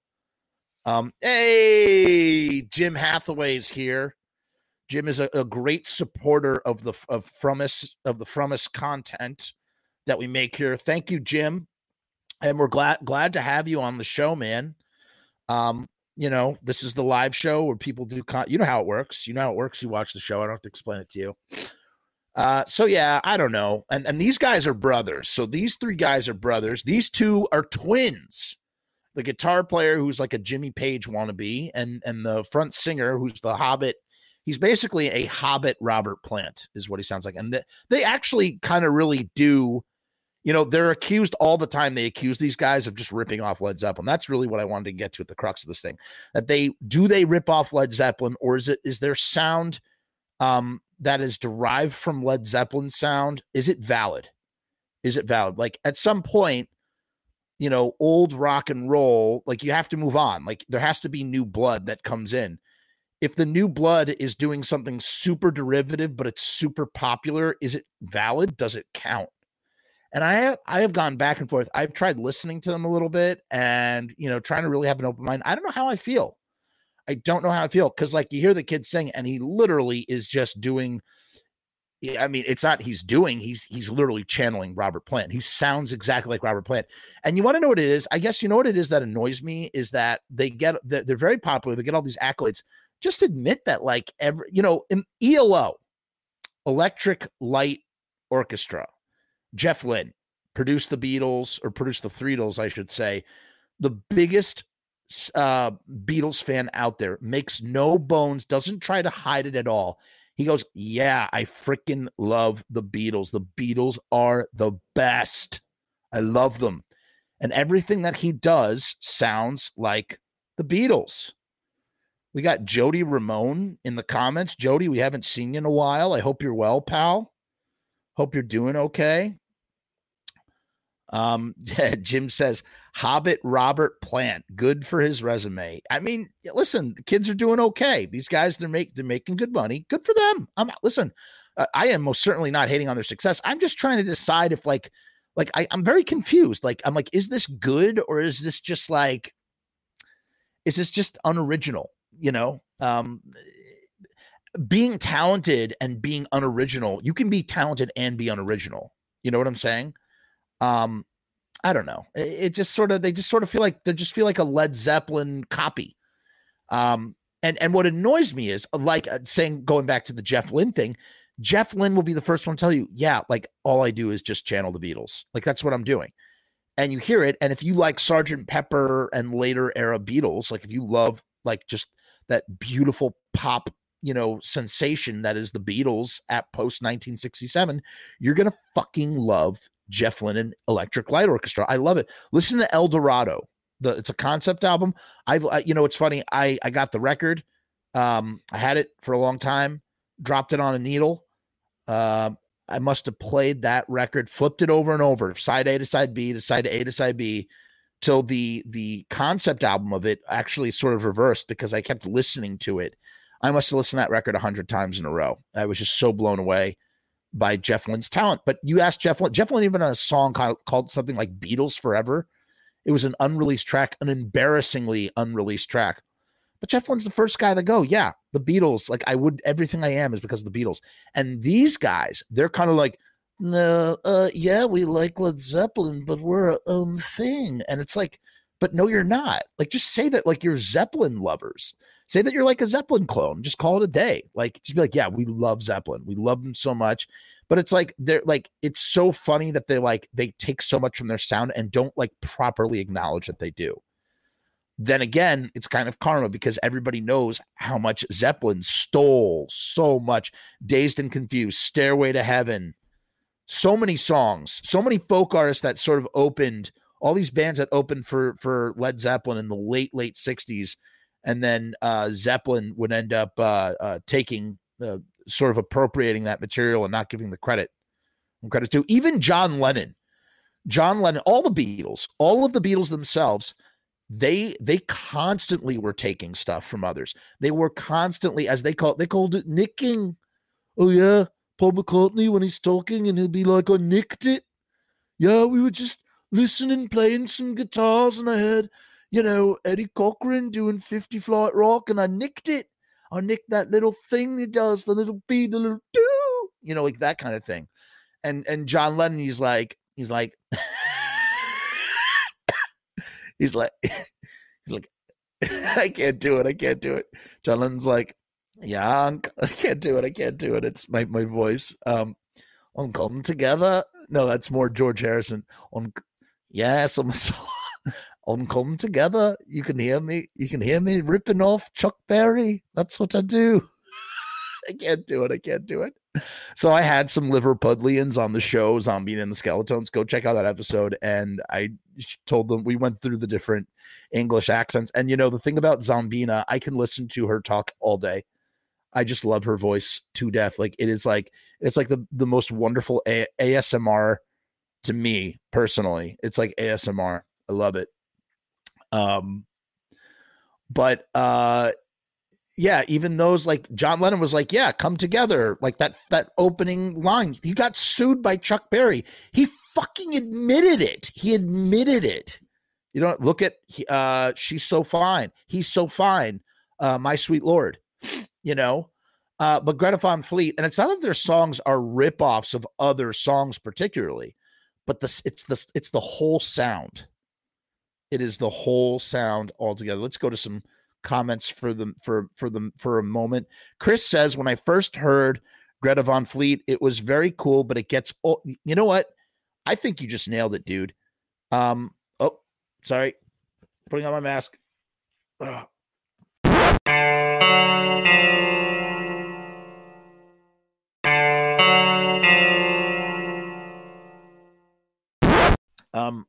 [SPEAKER 1] Um, hey, Jim Hathaway's here. Jim is a, a great supporter of the of Frumess of the Frumess content that we make here. Thank you, Jim. And we're glad glad to have you on the show, man. Um, you know, this is the live show where people do con- you know how it works. You know how it works. You watch the show. I don't have to explain it to you. Uh, so yeah, I don't know. And and these guys are brothers. So these three guys are brothers. These two are twins. The guitar player who's like a Jimmy Page wannabe, and and the front singer who's the Hobbit. He's basically a Hobbit Robert Plant, is what he sounds like. And the, they actually kind of really do you know, they're accused all the time. They accuse these guys of just ripping off Led Zeppelin. That's really what I wanted to get to at the crux of this thing. That they do they rip off Led Zeppelin, or is it is their sound um, that is derived from Led Zeppelin sound? Is it valid? Is it valid? Like at some point, you know, old rock and roll, like you have to move on. Like there has to be new blood that comes in. If the new blood is doing something super derivative, but it's super popular, is it valid? Does it count? And I have I have gone back and forth. I've tried listening to them a little bit and you know trying to really have an open mind. I don't know how I feel. I don't know how I feel because like you hear the kid sing and he literally is just doing. I mean, it's not he's doing. He's he's literally channeling Robert Plant. He sounds exactly like Robert Plant. And you want to know what it is? I guess you know what it is that annoys me is that they get they're very popular. They get all these accolades. Just admit that, like every you know, in ELO, Electric Light Orchestra, Jeff Lynne produced the Beatles or produced the Threedles, I should say. The biggest uh, Beatles fan out there makes no bones, doesn't try to hide it at all. He goes, Yeah, I freaking love the Beatles. The Beatles are the best. I love them. And everything that he does sounds like the Beatles. We got Jody Ramone in the comments. Jody, we haven't seen you in a while. I hope you're well, pal. Hope you're doing okay. Um, Jim says Hobbit Robert Plant, good for his resume. I mean, listen, the kids are doing okay. These guys, they're make they're making good money. Good for them. I'm listen. Uh, I am most certainly not hating on their success. I'm just trying to decide if like, like I, I'm very confused. Like, I'm like, is this good or is this just like, is this just unoriginal? You know, um, being talented and being unoriginal. You can be talented and be unoriginal. You know what I'm saying? Um, I don't know. It, it just sort of they just sort of feel like they just feel like a Led Zeppelin copy. Um, and and what annoys me is like uh, saying going back to the Jeff Lynne thing. Jeff Lynne will be the first one to tell you, yeah, like all I do is just channel the Beatles. Like that's what I'm doing. And you hear it. And if you like Sergeant Pepper and later era Beatles, like if you love like just that beautiful pop, you know, sensation that is the Beatles at post 1967, you're gonna fucking love Jeff Lynne Electric Light Orchestra. I love it. Listen to El Dorado. The it's a concept album. I've I, you know it's funny. I I got the record. Um, I had it for a long time. Dropped it on a needle. Uh, I must have played that record, flipped it over and over, side A to side B to side A to side B, till the the concept album of it actually sort of reversed because I kept listening to it. I must have listened to that record a hundred times in a row. I was just so blown away by Jeff Lynne's talent. But you asked Jeff Lynne, Jeff Lynne even had a song called, called something like Beatles Forever. It was an unreleased track, an embarrassingly unreleased track. But Jeff Lynne's the first guy to go, yeah, the Beatles, like I would, everything I am is because of the Beatles. And these guys, they're kind of like, no, uh, yeah, we like Led Zeppelin, but we're our own thing. And it's like, but no, you're not. Like, just say that like you're Zeppelin lovers. Say that you're like a Zeppelin clone. Just call it a day. Like, just be like, yeah, we love Zeppelin. We love them so much. But it's like they're like, it's so funny that they like they take so much from their sound and don't like properly acknowledge that they do. Then again, it's kind of karma because everybody knows how much Zeppelin stole so much. Dazed and Confused, Stairway to Heaven, so many songs, so many folk artists that sort of opened all these bands that opened for for Led Zeppelin in the late late '60s, and then uh, Zeppelin would end up uh, uh, taking sort of appropriating that material and not giving the credit credit to even John Lennon. John Lennon, all the Beatles, all of the Beatles themselves, they they constantly were taking stuff from others. They were constantly, as they call it, they called it nicking. Oh yeah, Paul McCartney when he's talking and he'll be like, "I nicked it." Yeah, we were just listening, playing some guitars, and I heard, you know, Eddie Cochran doing 50 Flight Rock, and I nicked it. I nicked that little thing he does, the little B, the little do, you know, like that kind of thing. And and John Lennon, he's like, he's like, he's like, he's like, I can't do it. I can't do it. John Lennon's like, yeah, I can't do it. I can't do it. It's my my voice. Um, on come together. No, that's more George Harrison. On yes, I'm on come together. You can hear me. You can hear me ripping off Chuck Berry. That's what I do. I can't do it. I can't do it. So I had some Liverpudlians on the show, Zombina and the Skeletons. Go check out that episode. And I told them we went through the different English accents. And you know, the thing about Zombina, I can listen to her talk all day. I just love her voice to death. Like it is like it's like the the most wonderful A- ASMR to me personally. It's like ASMR. I love it. Um but uh yeah, even those like John Lennon was like, yeah, come together. Like that that opening line. He got sued by Chuck Berry. He fucking admitted it. He admitted it. You know, look at uh she's so fine. He's so fine. Uh my sweet lord. You know, uh, but Greta Van Fleet, and it's not that their songs are ripoffs of other songs, particularly, but this it's the it's the whole sound. It is the whole sound altogether. Let's go to some comments for them for for them for a moment. Chris says, when I first heard Greta Van Fleet, it was very cool, but it gets oh, you know what? I think you just nailed it, dude. Um, oh, sorry, putting on my mask. Ugh. Um,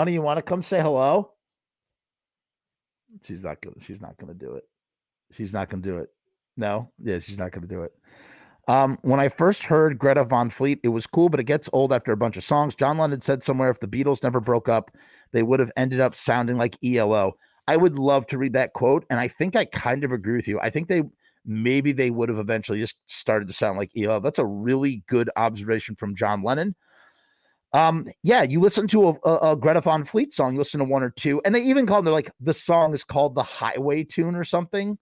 [SPEAKER 1] honey, you want to come say hello? She's not gonna. She's not gonna do it. She's not gonna do it. No, yeah, she's not gonna do it. Um, when I first heard Greta Van Fleet, it was cool, but it gets old after a bunch of songs. John Lennon said somewhere if the Beatles never broke up, they would have ended up sounding like ELO. I would love to read that quote, and I think I kind of agree with you. I think they maybe they would have eventually just started to sound like ELO. That's a really good observation from John Lennon. Um, yeah, you listen to a, a, a, Greta Van Fleet song, you listen to one or two, and they even call them like the song is called the Highway Tune or something,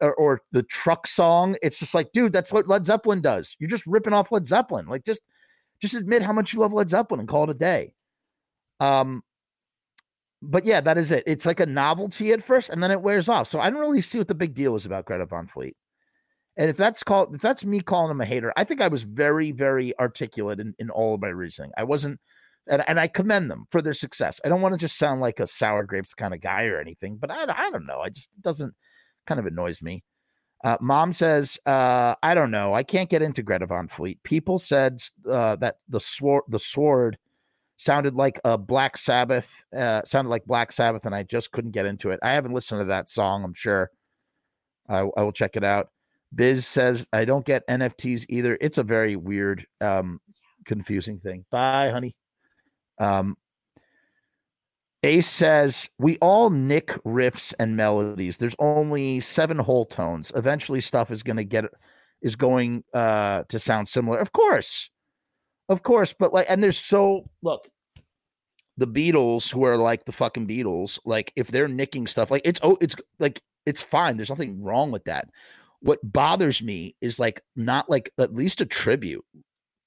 [SPEAKER 1] or, or, the truck song. It's just like, dude, that's what Led Zeppelin does. You're just ripping off Led Zeppelin. Like, just just admit how much you love Led Zeppelin and call it a day. Um, but yeah, that is it. It's like a novelty at first, and then it wears off. So I don't really see what the big deal is about Greta Van Fleet. And if that's called if that's me calling him a hater, I think I was very, very articulate in, in all of my reasoning. I wasn't and, and I commend them for their success. I don't want to just sound like a sour grapes kind of guy or anything, but I, I don't know. I just doesn't kind of annoys me. Uh, Mom says, uh, I don't know. I can't get into Greta Van Fleet. People said uh, that the sword, the sword sounded like a Black Sabbath, uh, sounded like Black Sabbath, and I just couldn't get into it. I haven't listened to that song. I'm sure I, I will check it out. Biz says, I don't get NFTs either. It's a very weird, um, confusing thing. Bye, honey. Um, Ace says, We all nick riffs and melodies. There's only seven whole tones. Eventually, stuff is going to get, is going uh, to sound similar. Of course. Of course. But like, and there's so, look, the Beatles, who are like the fucking Beatles, like if they're nicking stuff, like it's, oh, it's like, it's fine. There's nothing wrong with that what bothers me is like not like at least a tribute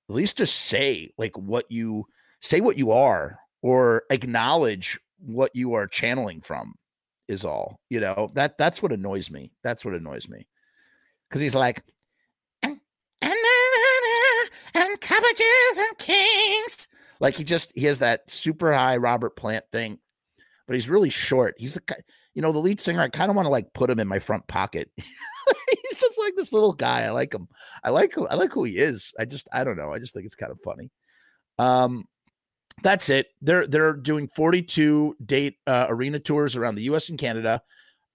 [SPEAKER 1] at least just say like what you say what you are or acknowledge what you are channeling from is all you know? That that's what annoys me that's what annoys me. Because he's like and, and, and cabbages and kings. Like he just he has that super high robert plant thing but he's really short. He's the you know the lead singer i kind of want to like put him in my front pocket like this little guy. I like him. I like who I like who he is. I just I don't know. I just think it's kind of funny. Um, that's it. They're they're doing 42 date uh, arena tours around the U.S. and Canada.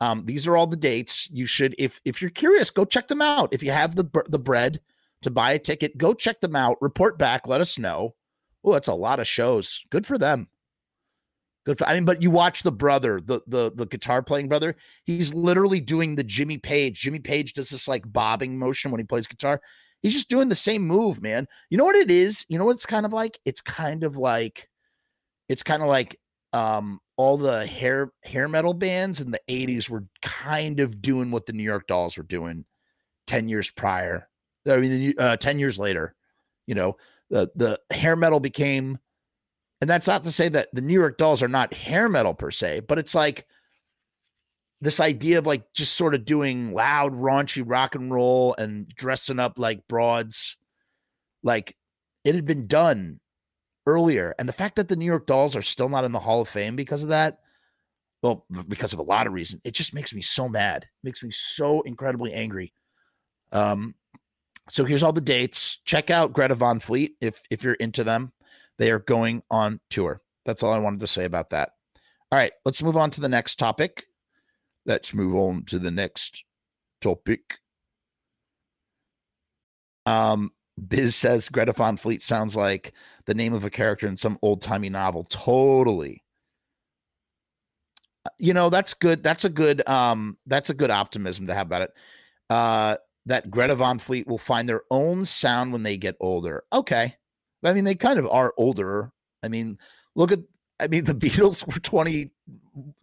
[SPEAKER 1] Um, these are all the dates. You should, if if you're curious, go check them out. If you have the the bread to buy a ticket, go check them out. Report back. Let us know. Oh, that's a lot of shows. Good for them. Good for, I mean, but you watch the brother, the the the guitar playing brother. He's literally doing the Jimmy Page. Jimmy Page does this like bobbing motion when he plays guitar. He's just doing the same move, man. You know what it is? You know what it's kind of like? It's kind of like it's kind of like um all the hair hair metal bands in the 80s were kind of doing what the New York Dolls were doing 10 years prior. I mean, uh, 10 years later, you know, the the hair metal became And that's not to say that the New York Dolls are not hair metal per se, but it's like this idea of like just sort of doing loud, raunchy rock and roll and dressing up like broads. Like it had been done earlier. And the fact that the New York Dolls are still not in the Hall of Fame because of that, well, because of a lot of reasons, it just makes me so mad. It makes me so incredibly angry. Um, so here's all the dates. Check out Greta Van Fleet if if you're into them. They are going on tour. That's all I wanted to say about that. All right, let's move on to the next topic. Let's move on to the next topic. Um, Biz says Greta Von Fleet sounds like the name of a character in some old timey novel. Totally. Uh, you know, that's good. That's a good um that's a good optimism to have about it. Uh that Greta Von Fleet will find their own sound when they get older. Okay. I mean, they kind of are older. I mean, look at, I mean, the Beatles were 20,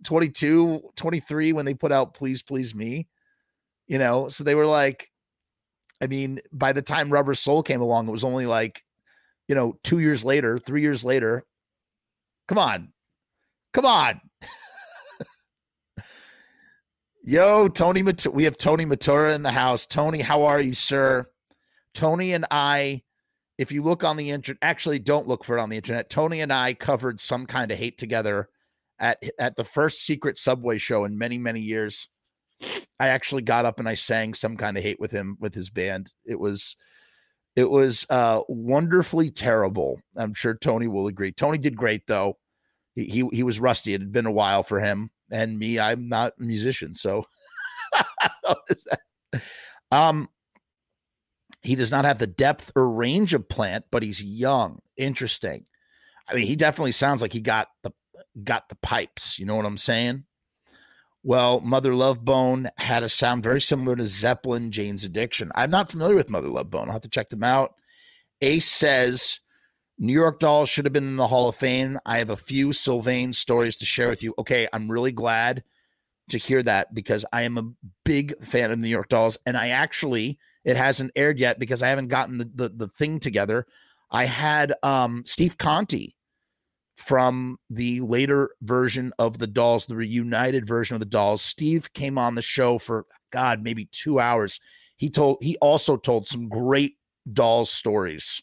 [SPEAKER 1] 22, 23 when they put out Please Please Me, you know, so they were like, I mean, by the time Rubber Soul came along, it was only like, you know, two years later, three years later. Come on. Come on. Yo, Tony, we have Tony Matura in the house. Tony, how are you, sir? Tony and I if you look on the internet, actually don't look for it on the internet. Tony and I covered some kind of hate together at at the first secret subway show in many many years. I actually got up and I sang some kind of hate with him with his band. It was it was uh wonderfully terrible. I'm sure Tony will agree. Tony did great though. He he, he was rusty. It had been a while for him and me. I'm not a musician, so um he does not have the depth or range of plant, but he's young. Interesting. I mean, he definitely sounds like he got the got the pipes. You know what I'm saying? Well, Mother Love Bone had a sound very similar to Zeppelin, Jane's Addiction. I'm not familiar with Mother Love Bone. I'll have to check them out. Ace says New York Dolls should have been in the Hall of Fame. I have a few Sylvain stories to share with you. Okay, I'm really glad to hear that because I am a big fan of New York Dolls. And I actually it hasn't aired yet because I haven't gotten the the, the thing together. I had um, Steve Conti from the later version of the Dolls, the reunited version of the Dolls. Steve came on the show for God, maybe two hours. He told he also told some great Dolls stories.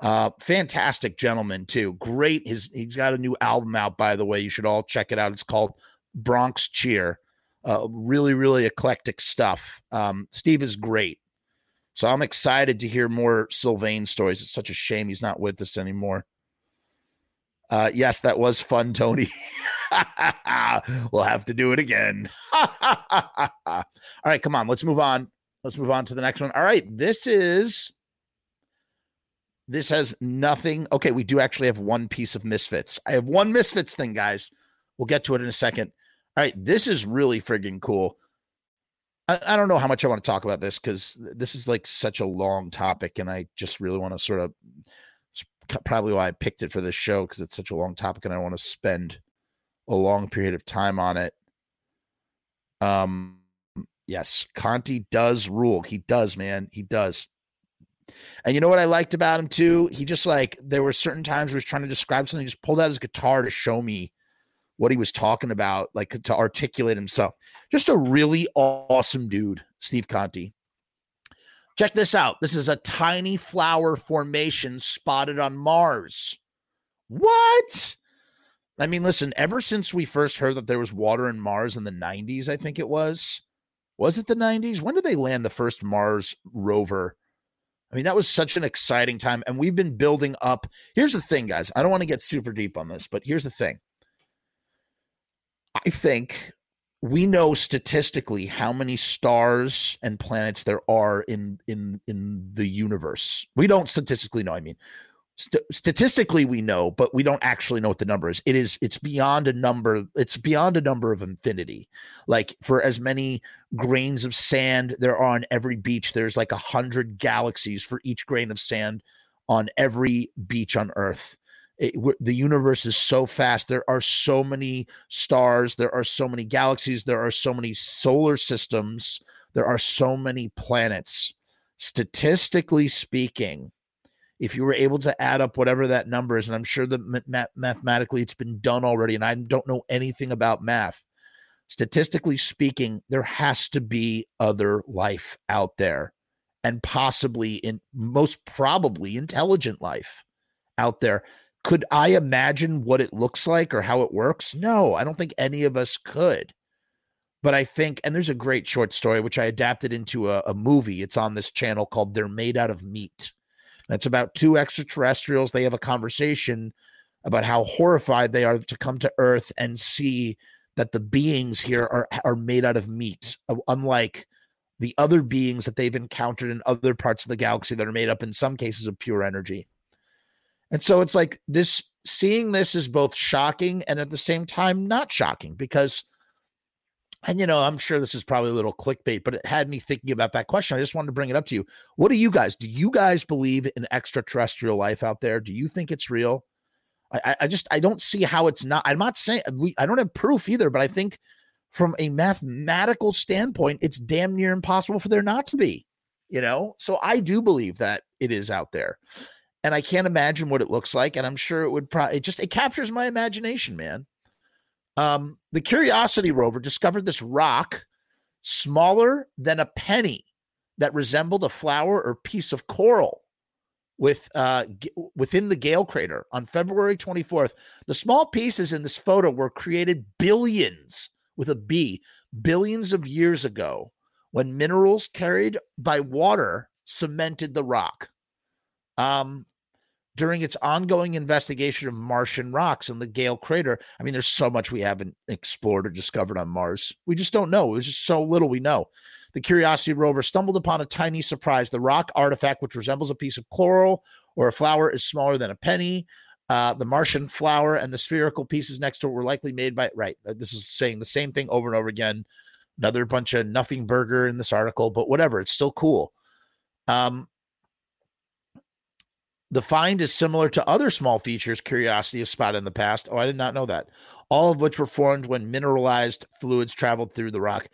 [SPEAKER 1] Uh, fantastic gentleman too. Great. His he's got a new album out, by the way. You should all check it out. It's called Bronx Cheer. Uh, really, really eclectic stuff. Um, Steve is great. So I'm excited to hear more Sylvain stories. It's such a shame he's not with us anymore. Uh, yes, that was fun, Tony. we'll have to do it again. All right, come on, let's move on. Let's move on to the next one. All right, this is this has nothing. Okay, we do actually have one piece of misfits. I have one misfits thing, guys. We'll get to it in a second. All right, this is really friggin' cool. I, I don't know how much I want to talk about this because this is like such a long topic, and I just really want to sort of probably why I picked it for this show because it's such a long topic, and I want to spend a long period of time on it. Um, yes, Conti does rule. He does, man. He does. And you know what I liked about him too? He just like there were certain times where he was trying to describe something, he just pulled out his guitar to show me what he was talking about, like to articulate himself. Just a really awesome dude, Steve Conti. Check this out. This is a tiny flower formation spotted on Mars. What? I mean, listen, ever since we first heard that there was water in Mars in the 90s, I think it was. Was it the 90s? When did they land the first Mars rover? I mean, that was such an exciting time. And we've been building up. Here's the thing, guys. I don't want to get super deep on this, but here's the thing. I think we know statistically how many stars and planets there are in in in the universe. We don't statistically know. I mean, st- statistically we know, but we don't actually know what the number is. It is it's beyond a number. It's beyond a number of infinity. Like for as many grains of sand there are on every beach, there's like a hundred galaxies for each grain of sand on every beach on Earth it, the universe is so fast. There are so many stars. There are so many galaxies. There are so many solar systems. There are so many planets. Statistically speaking, if you were able to add up whatever that number is, and I'm sure that ma- mathematically it's been done already, and I don't know anything about math. Statistically speaking, there has to be other life out there, and possibly in most probably intelligent life out there. Could I imagine what it looks like or how it works? No, I don't think any of us could. But I think, and there's a great short story which I adapted into a, a movie. It's on this channel called They're Made Out of Meat. That's about two extraterrestrials. They have a conversation about how horrified they are to come to Earth and see that the beings here are are made out of meat, uh, unlike the other beings that they've encountered in other parts of the galaxy that are made up in some cases of pure energy. And so it's like this seeing this is both shocking and at the same time not shocking because and you know, I'm sure this is probably a little clickbait, but it had me thinking about that question. I just wanted to bring it up to you. What do you guys do? You guys believe in extraterrestrial life out there? Do you think it's real? I, I just I don't see how it's not. I'm not saying we I don't have proof either, but I think from a mathematical standpoint, it's damn near impossible for there not to be. You know, so I do believe that it is out there, and I can't imagine what it looks like. And I'm sure it would probably it just it captures my imagination, man. Um, the Curiosity rover discovered this rock smaller than a penny that resembled a flower or piece of coral with uh, g- within the Gale crater on February 24th. The small pieces in this photo were created billions with a B billions of years ago when minerals carried by water cemented the rock. Um, during its ongoing investigation of Martian rocks in the Gale crater. I mean, there's so much we haven't explored or discovered on Mars. We just don't know. There's just so little we know. The Curiosity rover stumbled upon a tiny surprise. The rock artifact, which resembles a piece of coral or a flower, is smaller than a penny. Uh, the Martian flower and the spherical pieces next to it were likely made by, right. Uh, this is saying the same thing over and over again. Another bunch of nothing burger in this article, but whatever. It's still cool. Um, the find is similar to other small features Curiosity has spotted in the past. Oh, I did not know that. All of which were formed when mineralized fluids traveled through the rock.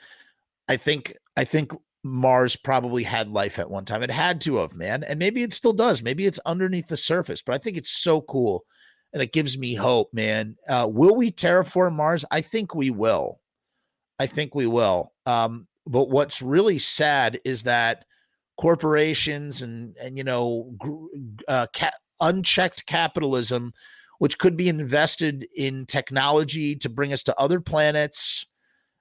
[SPEAKER 1] I think I think Mars probably had life at one time. It had to have, man. And maybe it still does. Maybe it's underneath the surface, but I think it's so cool and it gives me hope, man. Uh, will we terraform Mars? I think we will. I think we will. Um, but what's really sad is that corporations and and you know uh, ca- unchecked capitalism which could be invested in technology to bring us to other planets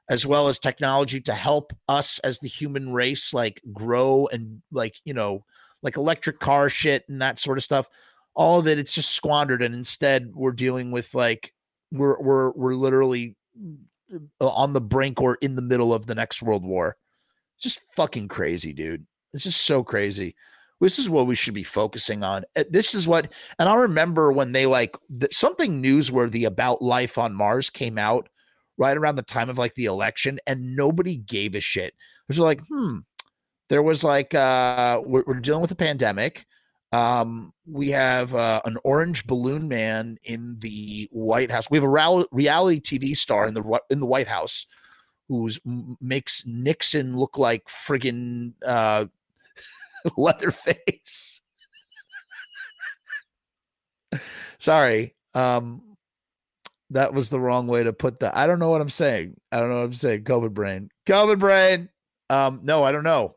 [SPEAKER 1] as well as technology to help us as the human race like grow and like you know like electric car shit and that sort of stuff. All of it it's just squandered and instead we're dealing with like we're we're we're literally uh, on the brink or in the middle of the next world war. Just fucking crazy dude it's just so crazy. This is what we should be focusing on. Uh, this is what, and I remember when they like the, something newsworthy about life on Mars came out right around the time of like the election, and nobody gave a shit. It was like, hmm, there was like, uh, we're, we're dealing with a pandemic. Um, we have uh, an orange balloon man in the White House. We have a reality TV star in the in the White House who makes Nixon look like friggin' uh, Leatherface. Sorry. Um, that was the wrong way to put that. I don't know what I'm saying. I don't know what I'm saying. COVID brain. COVID brain. Um, no, I don't know.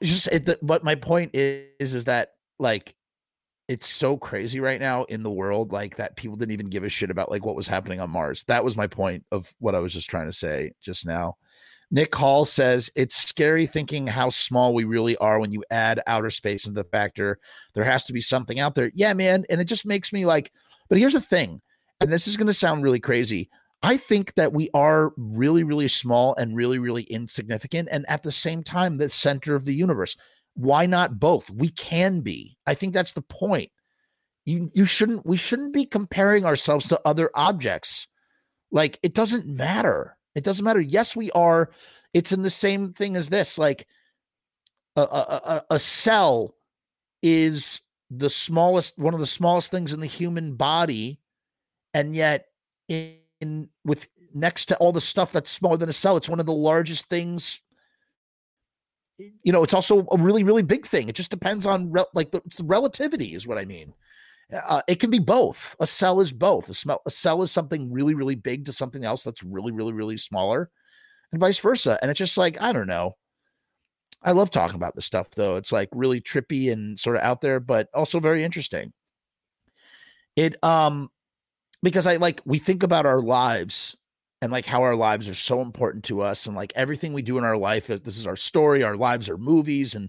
[SPEAKER 1] It's just it, but my point is is that like it's so crazy right now in the world like that people didn't even give a shit about like what was happening on Mars. That was my point of what I was just trying to say just now. Nick Hall says it's scary thinking how small we really are when you add outer space into the factor. There has to be something out there. Yeah, man. And it just makes me like, but here's the thing, and this is going to sound really crazy. I think that we are really, really small and really, really insignificant. And at the same time, the center of the universe. Why not both? We can be. I think that's the point. You you shouldn't we shouldn't be comparing ourselves to other objects. Like it doesn't matter it doesn't matter. Yes, we are. It's in the same thing as this. Like a, a, a cell is the smallest, one of the smallest things in the human body, and yet in, in with next to all the stuff that's smaller than a cell, it's one of the largest things you know, it's also a really, really big thing. It just depends on re- like the, the, relativity is what I mean. Uh, it can be both. A cell is both. A, smell, a cell is something really, really big to something else that's really, really, really smaller, and vice versa. And it's just like I don't know. I love talking about this stuff though. It's like really trippy and sort of out there, but also very interesting. It um because I like we think about our lives and like how our lives are so important to us and like everything we do in our life this is our story our lives are movies and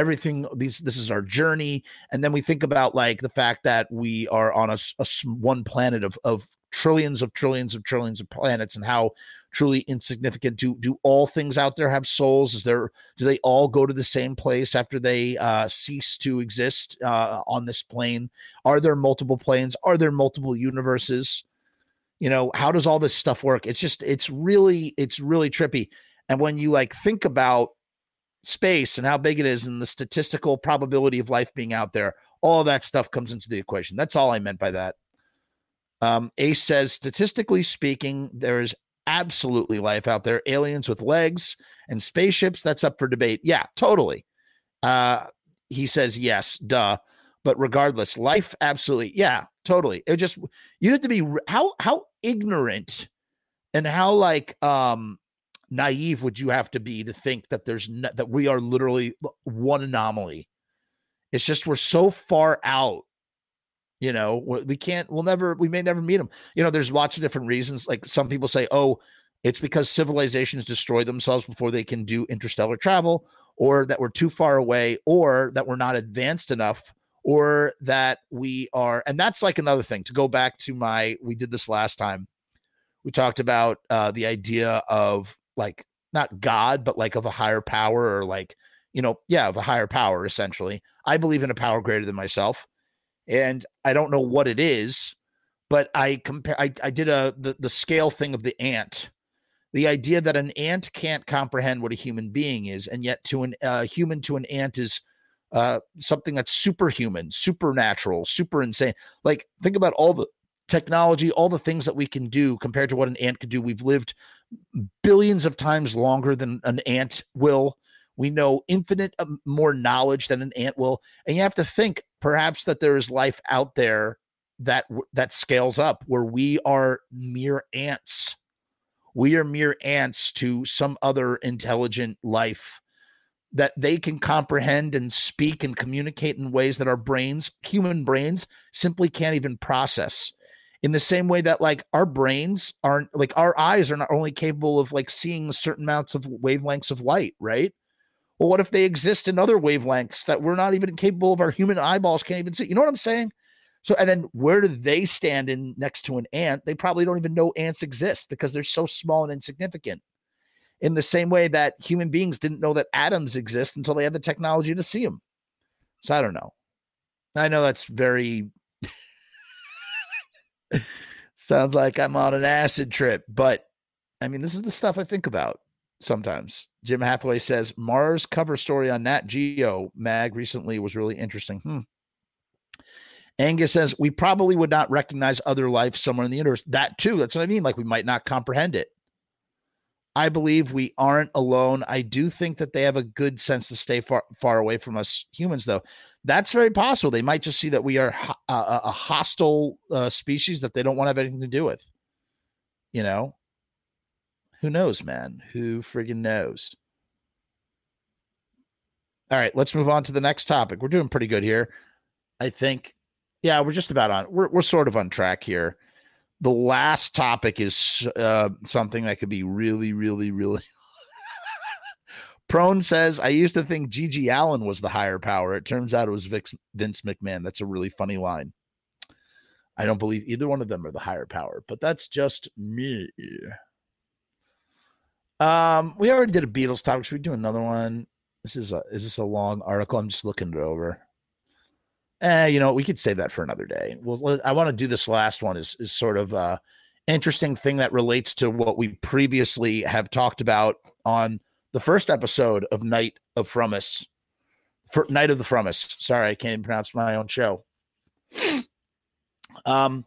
[SPEAKER 1] everything these this is our journey. And then we think about like the fact that we are on a, a one planet of of trillions of trillions of trillions of planets and how truly insignificant. Do do all things out there have souls? Is there do they all go to the same place after they uh cease to exist uh on this plane? Are there multiple planes? Are there multiple universes? You know how does all this stuff work? It's just it's really it's really trippy. And when you like think about space and how big it is and the statistical probability of life being out there all that stuff comes into the equation. That's all i meant by that. Um, ace says statistically speaking there is absolutely life out there. Aliens with legs and spaceships that's up for debate. Yeah totally. Uh, he says yes duh. But regardless life absolutely yeah totally. It just you have to be how how ignorant and how like um naive would you have to be to think that there's no, that we are literally one anomaly. It's just we're so far out you know we can't we'll never we may never meet them you know there's lots of different reasons like some people say oh it's because civilizations destroy themselves before they can do interstellar travel or that we're too far away or that we're not advanced enough or that we are and that's like another thing to go back to my we did this last time. We talked about uh the idea of like not god but like of a higher power or like you know yeah of a higher power essentially i believe in a power greater than myself and i don't know what it is but i compare i, I did a the, the scale thing of the ant the idea that an ant can't comprehend what a human being is and yet to an uh, human to an ant is uh, something that's superhuman, supernatural, super insane. Like, think about all the technology, all the things that we can do compared to what an ant could do. We've lived billions of times longer than an ant will. We know infinite um, more knowledge than an ant will, and you have to think perhaps that there is life out there that that scales up where we are mere ants. We are mere ants to some other intelligent life that they can comprehend and speak and communicate in ways that our brains, human brains, simply can't even process. In the same way that like our brains aren't like our eyes are not only capable of like seeing certain amounts of wavelengths of light, right? Well, what if they exist in other wavelengths that we're not even capable of our human eyeballs can't even see? You know what I'm saying? So, and then where do they stand in next to an ant? They probably don't even know ants exist because they're so small and insignificant in the same way that human beings didn't know that atoms exist until they had the technology to see them. So I don't know. I know that's very sounds like I'm on an acid trip, but I mean, this is the stuff I think about sometimes. Jim Hathaway says Mars cover story on Nat Geo mag recently was really interesting. Hmm. Angus says we probably would not recognize other life somewhere in the universe. That too, that's what I mean. Like we might not comprehend it. I believe we aren't alone. I do think that they have a good sense to stay far far away from us humans, though. That's very possible. They might just see that we are a, a hostile uh, species that they don't want to have anything to do with. You know, who knows, man? Who friggin' knows? All right, let's move on to the next topic. We're doing pretty good here. I think, yeah, we're just about on. We're we're sort of on track here the last topic is uh, something that could be really, really, really. Prone says, I used to think GG Allin was the higher power. It turns out it was Vince McMahon. That's a really funny line. I don't believe either one of them are the higher power, but that's just me. Um, we already did a Beatles topic. Should we do another one? This is a is this a long article? I'm just looking it over eh, you know, we could save that for another day. Well, I want to do this last one is is sort of a interesting thing that relates to what we previously have talked about on the first episode of Night of Frumess. For Night of the Frumess. Sorry, I can't even pronounce my own show. Um,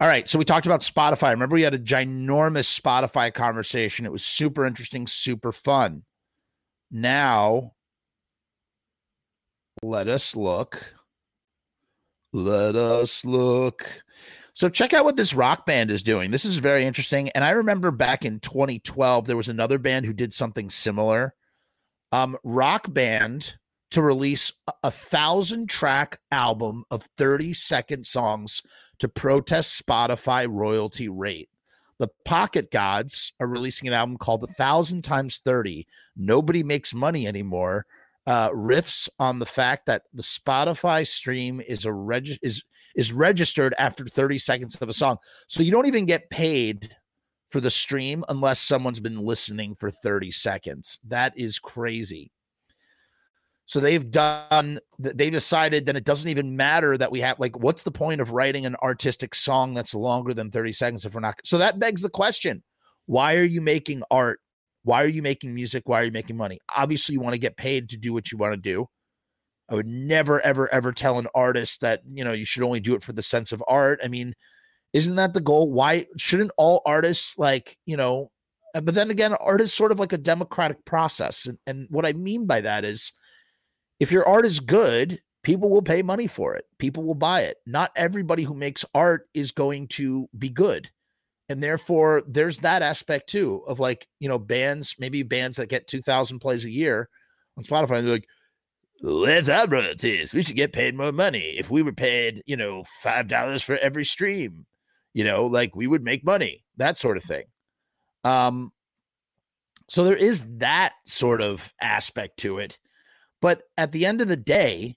[SPEAKER 1] all right, so we talked about Spotify. Remember, we had a ginormous Spotify conversation. It was super interesting, super fun. Now let us look. Let us look. So check out what this rock band is doing. This is very interesting. And I remember back in 2012, there was another band who did something similar. Um, rock band to release a thousand track album of 30 second songs to protest Spotify royalty rate. The Pocket Gods are releasing an album called A Thousand Times 30. Nobody makes money anymore. Uh, riffs on the fact that the Spotify stream is a reg- is is registered after 30 seconds of a song. So you don't even get paid for the stream unless someone's been listening for 30 seconds. That is crazy. So they've done, they decided that it doesn't even matter that we have, like, what's the point of writing an artistic song that's longer than 30 seconds if we're not? So that begs the question why are you making art? Why are you making music? Why are you making money? Obviously, you want to get paid to do what you want to do. I would never, ever, ever tell an artist that, you know, you should only do it for the sense of art. I mean, isn't that the goal? Why shouldn't all artists, like, you know, uh, but then again, art is sort of like a democratic process. And, and what I mean by that is, if your art is good, people will pay money for it. People will buy it. Not everybody who makes art is going to be good. And therefore, there's that aspect too of like, you know, bands, maybe bands that get 2,000 plays a year on Spotify. they're like, let's have royalties. We should get paid more money. If we were paid, you know, $5 for every stream, you know, like we would make money, that sort of thing. Um, so there is that sort of aspect to it. But at the end of the day,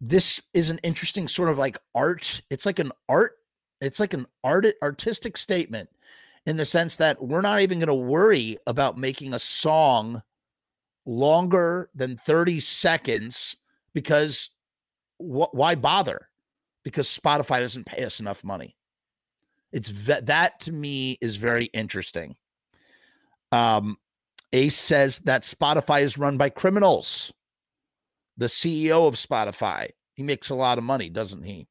[SPEAKER 1] this is an interesting sort of like art. It's like an art, it's like an art artistic statement in the sense that we're not even going to worry about making a song longer than 30 seconds because wh- why bother? Because Spotify doesn't pay us enough money. It's ve- that to me is very interesting. Um, Ace says that Spotify is run by criminals the CEO of Spotify. He makes a lot of money, doesn't he?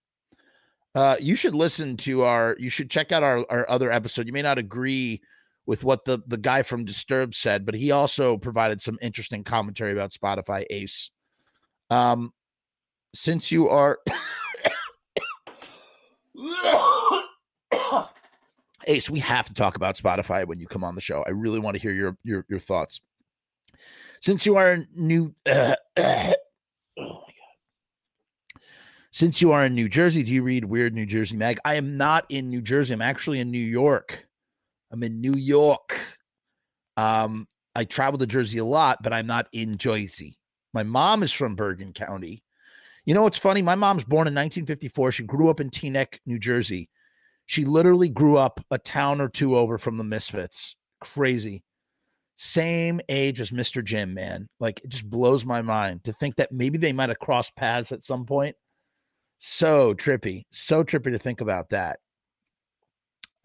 [SPEAKER 1] Uh, you should listen to our, you should check out our, our other episode. You may not agree with what the, the guy from Disturbed said, but he also provided some interesting commentary about Spotify Ace. Um, since you are Ace, we have to talk about Spotify when you come on the show. I really want to hear your your your thoughts. Since you are new uh. Since you are in New Jersey, do you read Weird New Jersey Mag? I am not in New Jersey. I'm actually in New York. I'm in New York. Um, I travel to Jersey a lot, but I'm not in Jersey. My mom is from Bergen County. You know what's funny? My mom's born in 1954. She grew up in Teaneck, New Jersey. She literally grew up a town or two over from the Misfits. Crazy same age as Mr. Jim, man. Like it just blows my mind to think that maybe they might have crossed paths at some point. So trippy, so trippy to think about that.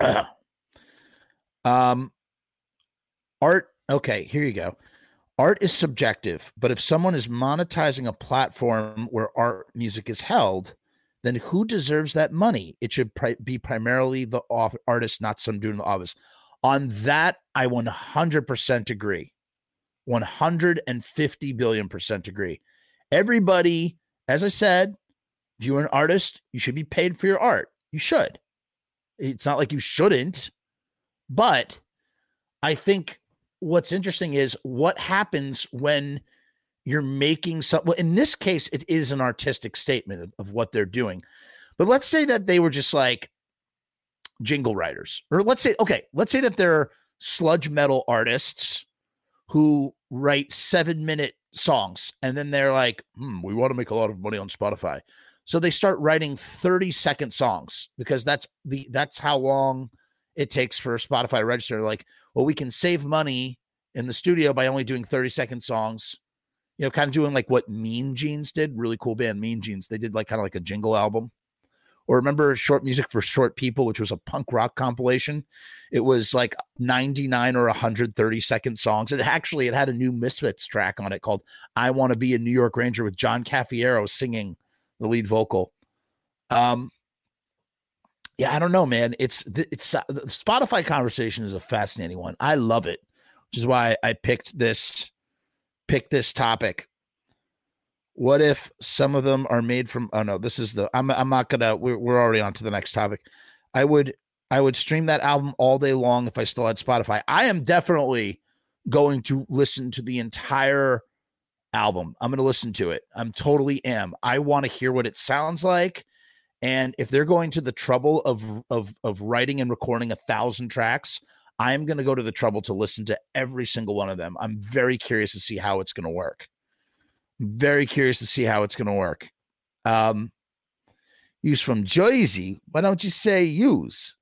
[SPEAKER 1] um, art. Okay, here you go. Art is subjective, but if someone is monetizing a platform where art music is held, then who deserves that money? It should pri- be primarily the artist, not some dude in the office. On that, I 100% agree. 150 billion percent agree. Everybody, as I said, if you're an artist, you should be paid for your art. You should. It's not like you shouldn't, but I think what's interesting is what happens when you're making some. Well, in this case, it is an artistic statement of, of what they're doing. But let's say that they were just like, jingle writers, or let's say, okay, let's say that they're sludge metal artists who write seven minute songs and then they're like, hmm, we want to make a lot of money on Spotify. So they start writing 30 second songs because that's the that's how long it takes for Spotify to register. Like, well, we can save money in the studio by only doing 30 second songs. You know, kind of doing like what Mean Jeans did. Really cool band, Mean Jeans. They did like kind of like a jingle album or remember short music for short people which was a punk rock compilation it was like 99 or 130 second songs it actually it had a new misfits track on it called i want to be a new york ranger with john Cafiero singing the lead vocal um yeah i don't know man it's it's uh, the spotify conversation is a fascinating one i love it which is why i picked this picked this topic What if some of them are made from? Oh no, this is the. I'm. I'm not gonna. We're, we're already on to the next topic. I would. I would stream that album all day long if I still had Spotify. I am definitely going to listen to the entire album. I'm going to listen to it. I'm totally am. I want to hear what it sounds like. And if they're going to the trouble of of of writing and recording a thousand tracks, I'm going to go to the trouble to listen to every single one of them. I'm very curious to see how it's going to work. very curious to see how it's going to work. Um, use from Jersey. Why don't you say use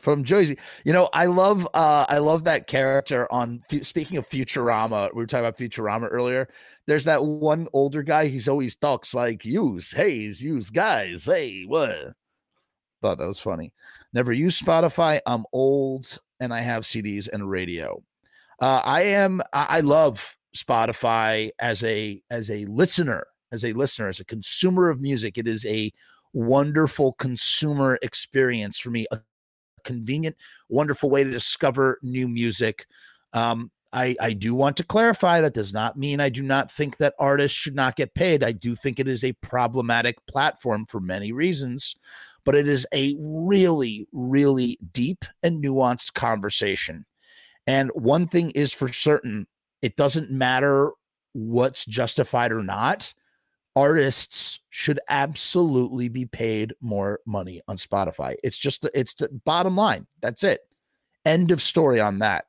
[SPEAKER 1] from Jersey? You know, I love uh, I love that character on. Speaking of Futurama, we were talking about Futurama earlier. There's that one older guy. He's always talks like use, hey, use guys, hey, what? Thought that was funny. Never use Spotify. I'm old and I have CDs and radio. Uh, I am. I love Spotify as a as a listener, as a listener, as a consumer of music. It is a wonderful consumer experience for me. Convenient, wonderful way to discover new music. Um, I, I do want to clarify that does not mean I do not think that artists should not get paid. I do think it is a problematic platform for many reasons but it is a really, really deep and nuanced conversation. And one thing is for certain it doesn't matter what's justified or not. Artists should absolutely be paid more money on Spotify. It's just the, it's the bottom line. That's it. End of story on that.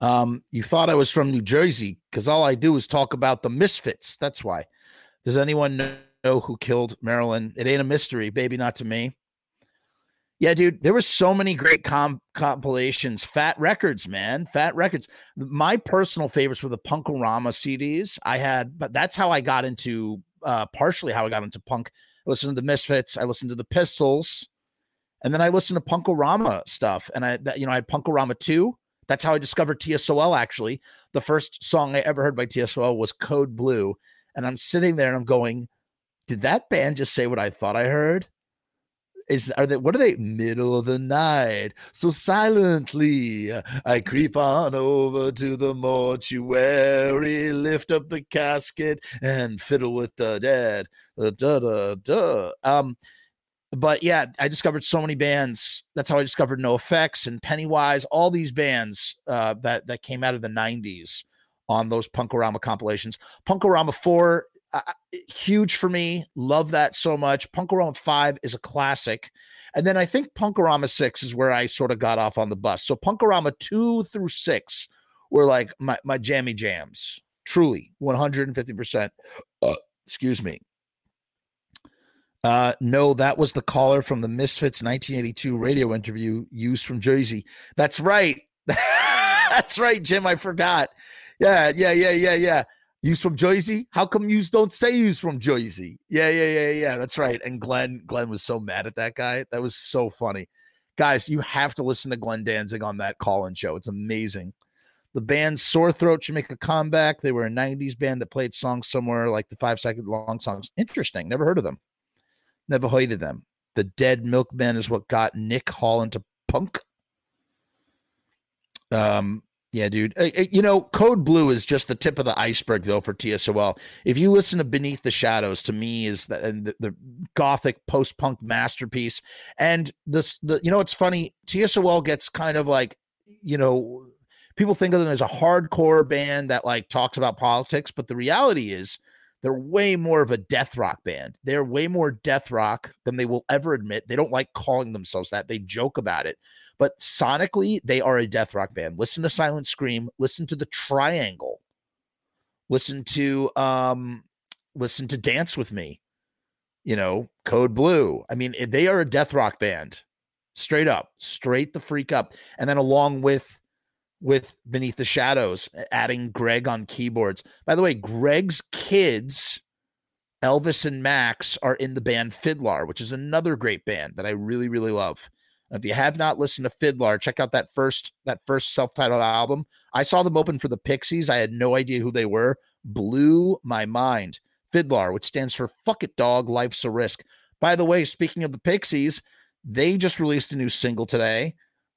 [SPEAKER 1] Um, you thought I was from New Jersey because all I do is talk about the misfits. That's why. Does anyone know? who killed Marilyn. It ain't a mystery, baby, not to me. Yeah, dude, there were so many great com- compilations, fat records, man, fat records. My personal favorites were the Punk-O-Rama CDs. I had, but that's how I got into, uh, partially how I got into punk. I listened to the Misfits, I listened to the Pistols, and then I listened to Punk-O-Rama stuff. And I, that, you know, I had Punk-O-Rama 2. That's how I discovered TSOL, actually. The first song I ever heard by TSOL was Code Blue. And I'm sitting there and I'm going, did that band just say what I thought I heard? Is are they what are they? Middle of the night, so silently I creep on over to the mortuary, lift up the casket and fiddle with the dead. Da, da, da. Um, but yeah, I discovered so many bands. That's how I discovered NOFX and Pennywise, all these bands uh, that that came out of the '90s on those Punk-O-Rama compilations. Punk-O-Rama 4 uh, huge for me. Love that so much. Punk-O-Rama 5 is a classic. And then I think Punk-O-Rama 6 is where I sort of got off on the bus. So Punk-O-Rama 2 through 6 were like my, my jammy jams. Truly, 150%. Uh, excuse me. Uh, no, that was the caller from the Misfits 1982 radio interview used from Jersey. That's right. That's right, Jim. I forgot. Yeah, yeah, yeah, yeah, yeah. You's from Jersey? How come you don't say you's from Jersey? Yeah, yeah, yeah, yeah. That's right. And Glenn, Glenn was so mad at that guy. That was so funny. Guys, you have to listen to Glenn Danzig on that call-in show. It's amazing. The band Sore Throat should make a comeback. They were a 90s band that played songs somewhere like the five second long songs. Interesting. Never heard of them. Never heard of them. The Dead Milkmen is what got Nick Hall into punk. Um, yeah, dude. Uh, uh, you know, Code Blue is just the tip of the iceberg, though, for TSOL. If you listen to Beneath the Shadows, to me is the the, the gothic post punk masterpiece. And this, the you know, it's funny. TSOL gets kind of like, you know, people think of them as a hardcore band that like talks about politics, but the reality is they're way more of a death rock band. They're way more death rock than they will ever admit. They don't like calling themselves that. They joke about it but sonically, they are a death rock band. Listen to Silent Scream, listen to the Triangle, listen to um, listen to Dance with Me, you know, Code Blue. I mean, they are a death rock band, straight up, straight the freak up. And then along with with Beneath the Shadows, adding Greg on keyboards. By the way, Greg's kids, Elvis and Max, are in the band FIDLAR, which is another great band that I really, really love. If you have not listened to FIDLAR, check out that first that first self-titled album. I saw them open for the Pixies. I had no idea who they were. Blew my mind. FIDLAR, which stands for Fuck It Dog, Life's a Risk. By the way, speaking of the Pixies, they just released a new single today.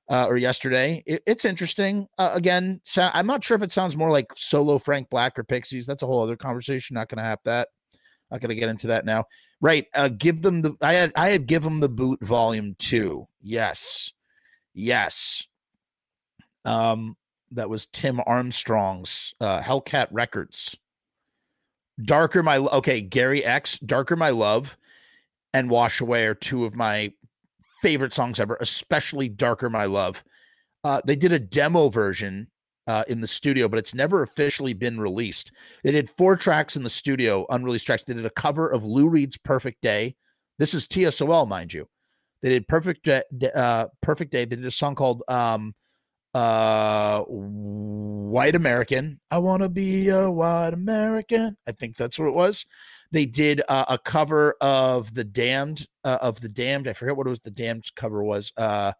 [SPEAKER 1] uh, or yesterday. It, it's interesting. Uh, again, so I'm not sure if it sounds more like solo Frank Black or Pixies. That's a whole other conversation. Not going to have that. Not going to get into that now. Right. Uh, give them the. I had. I had give them the boot volume two. Yes. Yes. Um, that was Tim Armstrong's uh, Hellcat Records. Darker My okay, Gary X, Darker My Love, and Wash Away are two of my favorite songs ever, especially Darker My Love. Uh, they did a demo version uh, in the studio, but it's never officially been released. They did four tracks in the studio, unreleased tracks. They did a cover of Lou Reed's Perfect Day. This is TSOL, mind you. They did Perfect uh, Perfect Day. They did a song called um, uh white american i want to be a white american i think that's what it was they did uh, a cover of the damned uh, of the damned i forget what it was the damned cover was uh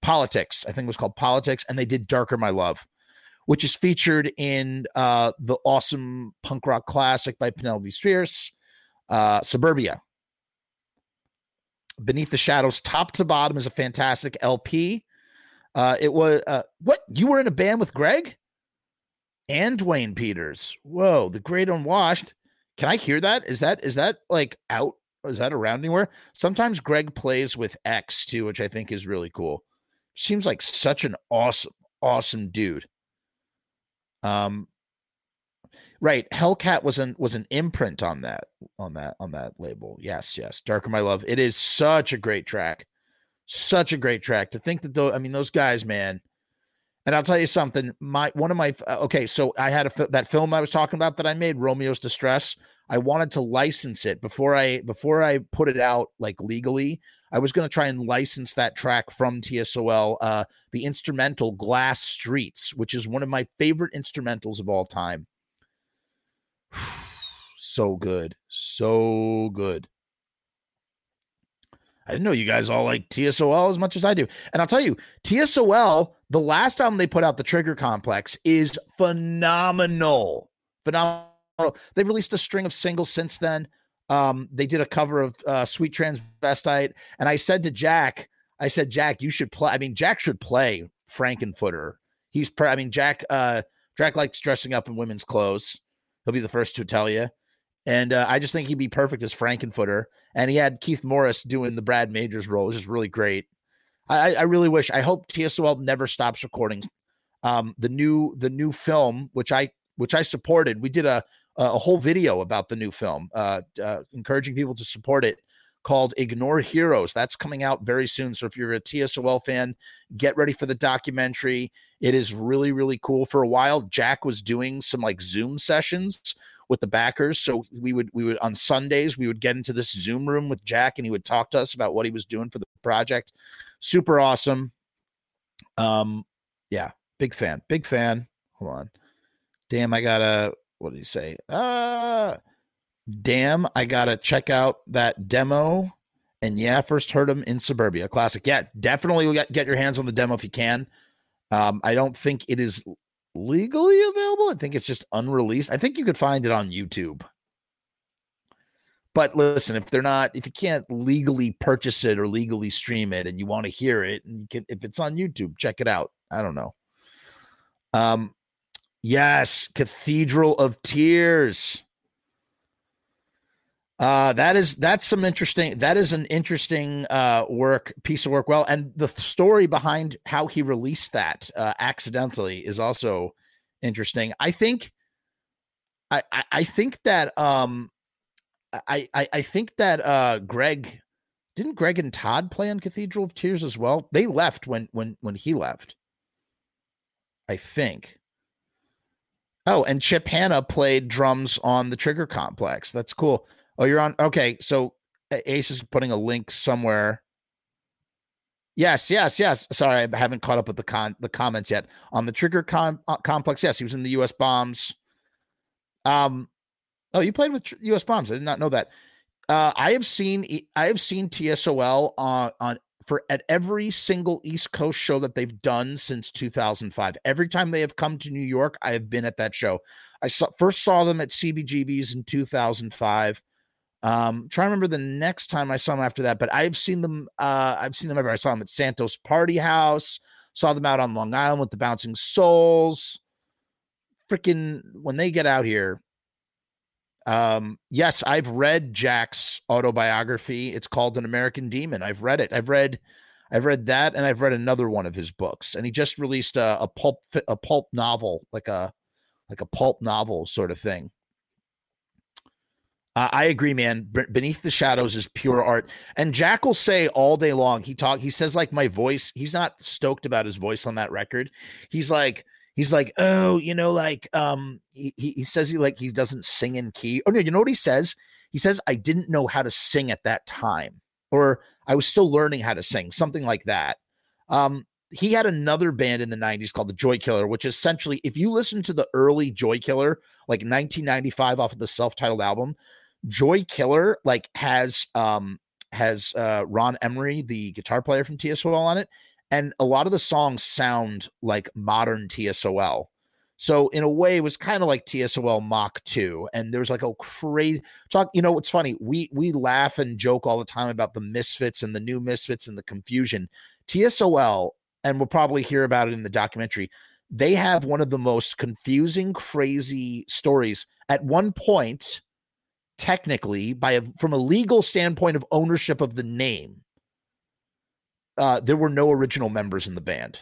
[SPEAKER 1] politics i think it was called politics and they did darker my love which is featured in uh the awesome punk rock classic by Penelope Spheeris uh suburbia beneath the shadows top to bottom is a fantastic lp uh, it was uh, what you were in a band with Greg and Dwayne Peters. Whoa, the Great Unwashed. Can I hear that? Is that is that like out? Is that around anywhere? Sometimes Greg plays with X too, which I think is really cool. Seems like such an awesome, awesome dude. Um, right. Hellcat was an was an imprint on that on that on that label. Yes, yes. Darker My Love. It is such a great track. Such a great track. To think that though, I mean, those guys, man. And I'll tell you something. My one of my uh, okay, so I had a that film I was talking about that I made, Romeo's Distress. I wanted to license it before I before I put it out like legally. I was going to try and license that track from TSOL, uh, the instrumental Glass Streets, which is one of my favorite instrumentals of all time. so good, so good. I didn't know you guys all like TSOL as much as I do. And I'll tell you, TSOL, the last album they put out, The Trigger Complex, is phenomenal. Phenomenal. They've released a string of singles since then. Um, they did a cover of uh, Sweet Transvestite. And I said to Jack, I said, Jack, you should play. I mean, Jack should play Frank-N-Furter. He's, per- I mean, Jack, uh, Jack likes dressing up in women's clothes. He'll be the first to tell you. And uh, I just think he'd be perfect as Frank-N-Furter. And he had Keith Morris doing the Brad Majors role, which is really great. I, I really wish. I hope TSOL never stops recording. Um, the new the new film, which I which I supported, we did a a whole video about the new film, uh, uh, encouraging people to support it, called "Ignore Heroes." That's coming out very soon. So if you're a TSOL fan, get ready for the documentary. It is really really cool. For a while, Jack was doing some like Zoom sessions with the backers. So we would we would on Sundays we would get into this Zoom room with Jack and he would talk to us about what he was doing for the project. Super awesome. Um yeah, big fan. Big fan. Hold on. Damn, I gotta what did he say? Uh damn, I gotta check out that demo. And yeah, first heard him in Suburbia. Classic. Yeah, definitely get, get your hands on the demo if you can. Um, I don't think it is legally available. I think it's just unreleased. I think you could find it on YouTube. But listen, if they're not, if you can't legally purchase it or legally stream it, and you want to hear it, and you can, if it's on YouTube, check it out. I don't know. Um, yes, Cathedral of Tears. Uh, that is that's some interesting. That is an interesting uh, work piece of work. Well, and the story behind how he released that uh, accidentally is also interesting. I think. I, I, I think that um, I, I I think that uh Greg didn't Greg and Todd play on Cathedral of Tears as well. They left when when when he left. I think. Oh, and Chip Hanna played drums on the Trigger Complex. That's cool. Oh, you're on. Okay, so Ace is putting a link somewhere. Yes, yes, yes. Sorry, I haven't caught up with the con the comments yet on the Trigger com- uh, Complex. Yes, he was in the U.S. Bombs. Um, oh, you played with tr- U.S. Bombs. I did not know that. Uh, I have seen I have seen TSOL on on for at every single East Coast show that they've done since 2005. Every time they have come to New York, I have been at that show. I saw, first saw them at CBGB's in 2005. Um, try to remember the next time I saw them after that, but I've seen them. Uh, I've seen them ever. I saw them at Santos Party House. Saw them out on Long Island with the Bouncing Souls. Freaking when they get out here. Um, yes, I've read Jack's autobiography. It's called An American Demon. I've read it. I've read, I've read that, and I've read another one of his books. And he just released a, a pulp a pulp novel, like a like a pulp novel sort of thing. Uh, I agree, man. B- Beneath the Shadows is pure art. And Jack will say all day long, he talk, he says like my voice, he's not stoked about his voice on that record. He's like, he's like, oh, you know, like, um, he, he says he like, he doesn't sing in key. Oh no, you know what he says? He says, I didn't know how to sing at that time, or I was still learning how to sing, something like that. Um, he had another band in the 90s called the Joy Killer, which essentially, if you listen to the early Joy Killer, like 1995 off of the self-titled album, Joy Killer like has um has uh Ron Emory, the guitar player from TSOL on it, and a lot of the songs sound like modern TSOL. So in a way, it was kind of like TSOL Mach 2. And there's like a crazy talk. You know, it's funny. We we laugh and joke all the time about the misfits and the new misfits and the confusion. TSOL, and we'll probably hear about it in the documentary. They have one of the most confusing, crazy stories. At one point, technically by a, from a legal standpoint of ownership of the name uh, there were no original members in the band.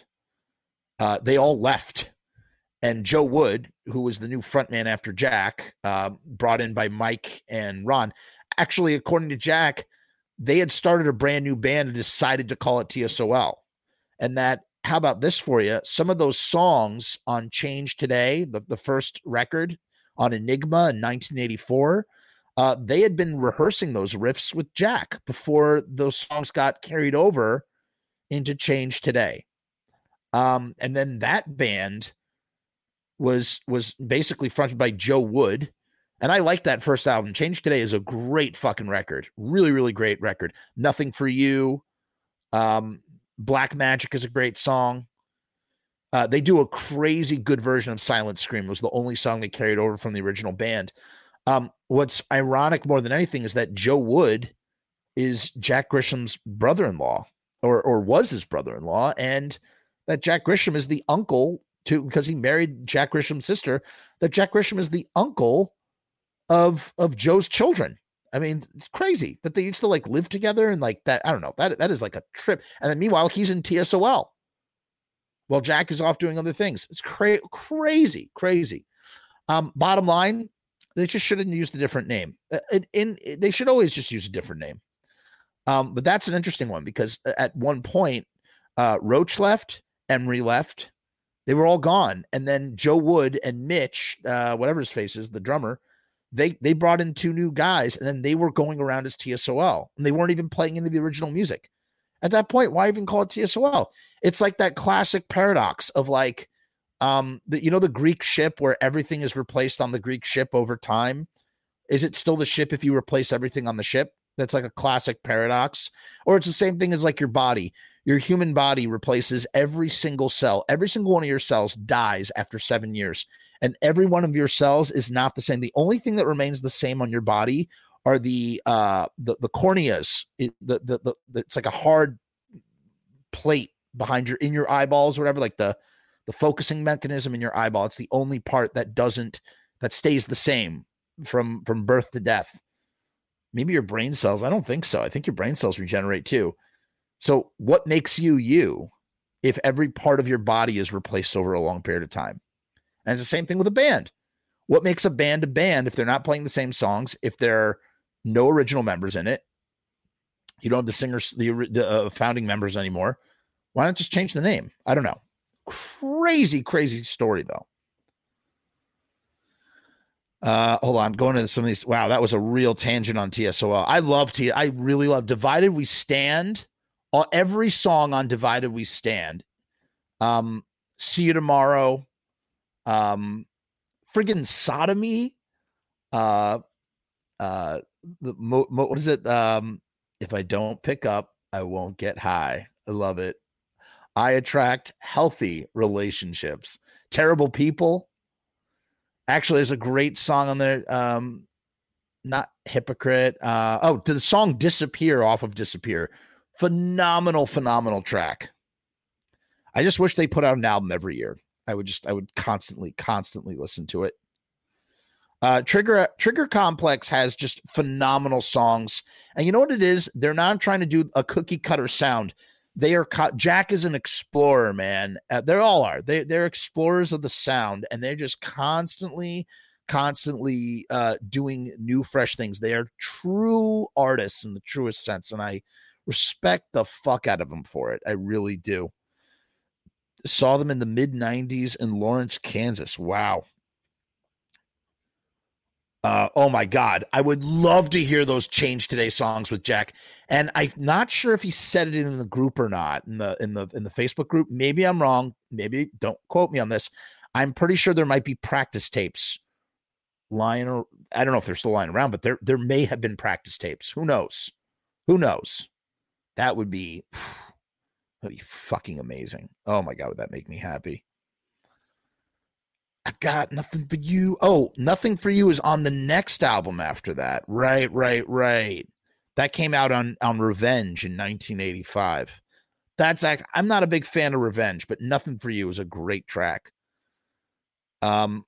[SPEAKER 1] Uh, they all left. And joe wood who was the new frontman after jack uh, brought in by mike and ron. Actually according to jack they had started a brand new band and decided to call it tsol and that how about this for you? Some of those songs on change today the, the first record on enigma in 1984 uh, they had been rehearsing those riffs with Jack before those songs got carried over into Change Today. Um, and then that band was was basically fronted by Joe Wood. And I like that first album. Change Today is a great fucking record. Really, really great record. Nothing for You. Um, Black Magic is a great song. Uh, they do a crazy good version of Silent Scream. It was the only song they carried over from the original band. Um, what's ironic more than anything is that Joe Wood is Jack Grisham's brother-in-law, or or was his brother-in-law, and that Jack Grisham is the uncle to because he married Jack Grisham's sister. That Jack Grisham is the uncle of of Joe's children. I mean, it's crazy that they used to like live together and like that. I don't know. That that is like a trip. And then meanwhile, he's in TSOL. While Jack is off doing other things. It's cra- crazy, crazy. Um, bottom line, they just should have used a different name. Uh, in, in, they should always just use a different name. Um, but that's an interesting one because uh, at one point, uh, Roche left, Emory left, they were all gone, and then Joe Wood and Mitch, uh, whatever his face is, the drummer, they they brought in two new guys, and then they were going around as TSOL, and they weren't even playing any of the original music. At that point, why even call it TSOL? It's like that classic paradox of like um the you know the greek ship where everything is replaced on the greek ship over time is it still the ship if you replace everything on the ship that's like a classic paradox or it's the same thing as like your body your human body replaces every single cell every single one of your cells dies after seven years and every one of your cells is not the same the only thing that remains the same on your body are the uh the, the corneas it, the, the the it's like a hard plate behind your in your eyeballs or whatever like the the focusing mechanism in your eyeball. It's the only part that doesn't that stays the same from from birth to death. Maybe your brain cells. I don't think so. I think your brain cells regenerate too. So what makes you you if every part of your body is replaced over a long period of time? And it's the same thing with a band. What makes a band a band if they're not playing the same songs, if there are no original members in it? You don't have the singers, the, the uh, founding members anymore. Why not just change the name? I don't know. Crazy, crazy story though. Uh, hold on, going into some of these. Wow, that was a real tangent on TSOL. I love T. I really love Divided We Stand. All, every song on Divided We Stand. Um, See You Tomorrow. Um, friggin' Sodomy. Uh, uh, the mo, mo, what is it? Um, if I don't pick up, I won't get high. I love it. I attract healthy relationships. Terrible people. Actually, there's a great song on there. Um, not hypocrite. Uh, oh, to the song "Disappear" off of "Disappear," phenomenal, phenomenal track. I just wish they put out an album every year. I would just, I would constantly, constantly listen to it. Uh, Trigger Trigger Complex has just phenomenal songs, and you know what it is? They're not trying to do a cookie cutter sound. They are Jack is an explorer, man. Uh, they all are. They they're explorers of the sound, and they're just constantly, constantly uh, doing new, fresh things. They are true artists in the truest sense, and I respect the fuck out of them for it. I really do. Saw them in the mid '90s in Lawrence, Kansas. Wow, uh, oh my God, I would love to hear those change today songs with Jack. And I'm not sure if he said it in the group or not in the in the in the Facebook group. Maybe I'm wrong. Maybe don't quote me on this. I'm pretty sure there might be practice tapes lying or I don't know if they're still lying around, but there there may have been practice tapes. Who knows? Who knows? That would be that'd be fucking amazing. Oh my god, would that make me happy? I got nothing for you. Oh, nothing for you is on the next album after that. Right, right, right. That came out on on Revenge in 1985. That's. I'm not a big fan of Revenge, but Nothing for You is a great track. Um,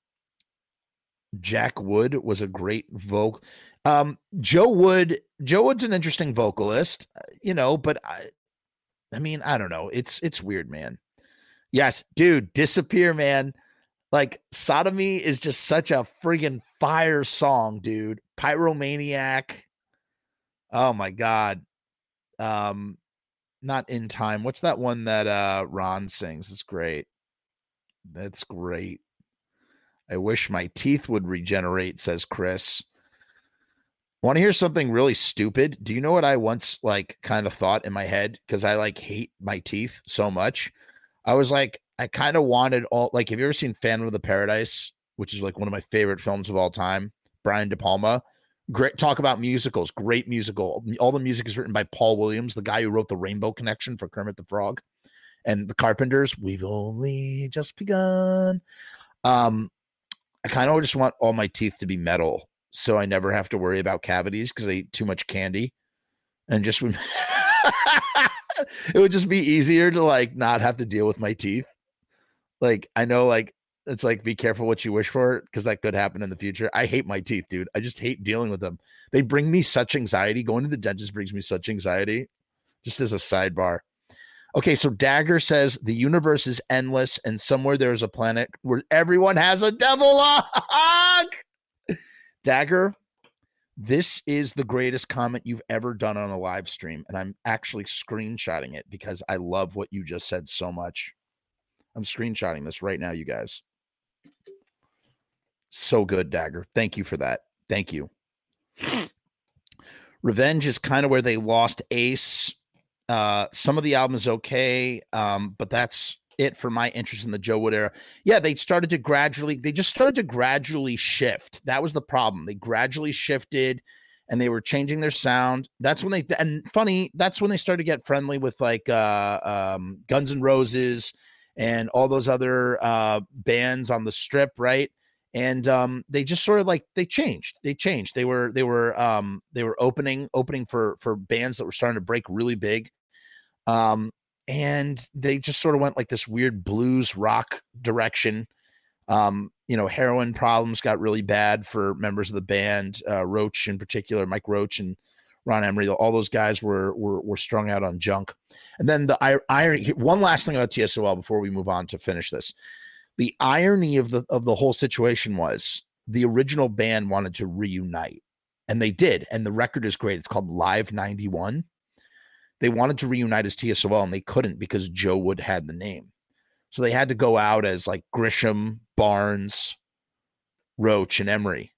[SPEAKER 1] Jack Wood was a great vocal. Um, Joe Wood. Joe Wood's an interesting vocalist, uh, you know, but I, I mean, I don't know. It's it's weird, man. Yes, dude, disappear, man. Like Sodomy is just such a friggin' fire song, dude. Pyromaniac. Oh my god. Um not in time. What's that one that uh Ron sings? It's great. That's great. I wish my teeth would regenerate, says Chris. Want to hear something really stupid? Do you know what I once like kind of thought in my head because I like hate my teeth so much? I was like, I kind of wanted all like have you ever seen Phantom of the Paradise, which is like one of my favorite films of all time? Brian De Palma. Great talk about musicals, great musical. All the music is written by Paul Williams, the guy who wrote the Rainbow Connection for Kermit the Frog. And the Carpenters, we've only just begun. Um, I kind of just want all my teeth to be metal so I never have to worry about cavities because I eat too much candy and just it would just be easier to like not have to deal with my teeth like I know like it's like be careful what you wish for because that could happen in the future. I hate my teeth, dude. I just hate dealing with them. They bring me such anxiety. Going to the dentist brings me such anxiety. Just as a sidebar. Okay, so Dagger says the universe is endless, and somewhere there's a planet where everyone has a devil lock. Dagger, this is the greatest comment you've ever done on a live stream, and I'm actually screenshotting it because I love what you just said so much. I'm screenshotting this right now, you guys. So good, Dagger. Thank you for that. Thank you. Revenge is kind of where they lost Ace. Uh, some of the album is okay, um, but that's it for my interest in the Joe Wood era. Yeah, they started to gradually, they just started to gradually shift. That was the problem. They gradually shifted and they were changing their sound. That's when they, and funny, that's when they started to get friendly with like uh, um, Guns N' Roses and all those other uh, bands on the strip, right? And um, they just sort of like they changed. They changed. They were they were um, they were opening opening for for bands that were starting to break really big. Um, and they just sort of went like this weird blues rock direction. Um, you know, heroin problems got really bad for members of the band, uh, Roche in particular, Mike Roche and Ron Emory, all those guys were were, were strung out on junk. And then the irony. One last thing about TSOL before we move on to finish this. The irony of the of the whole situation was the original band wanted to reunite, and they did. And the record is great. It's called Live ninety one. They wanted to reunite as TSOL, and they couldn't because Joe Wood had the name. So they had to go out as like Grisham, Barnes, Roche, and Emory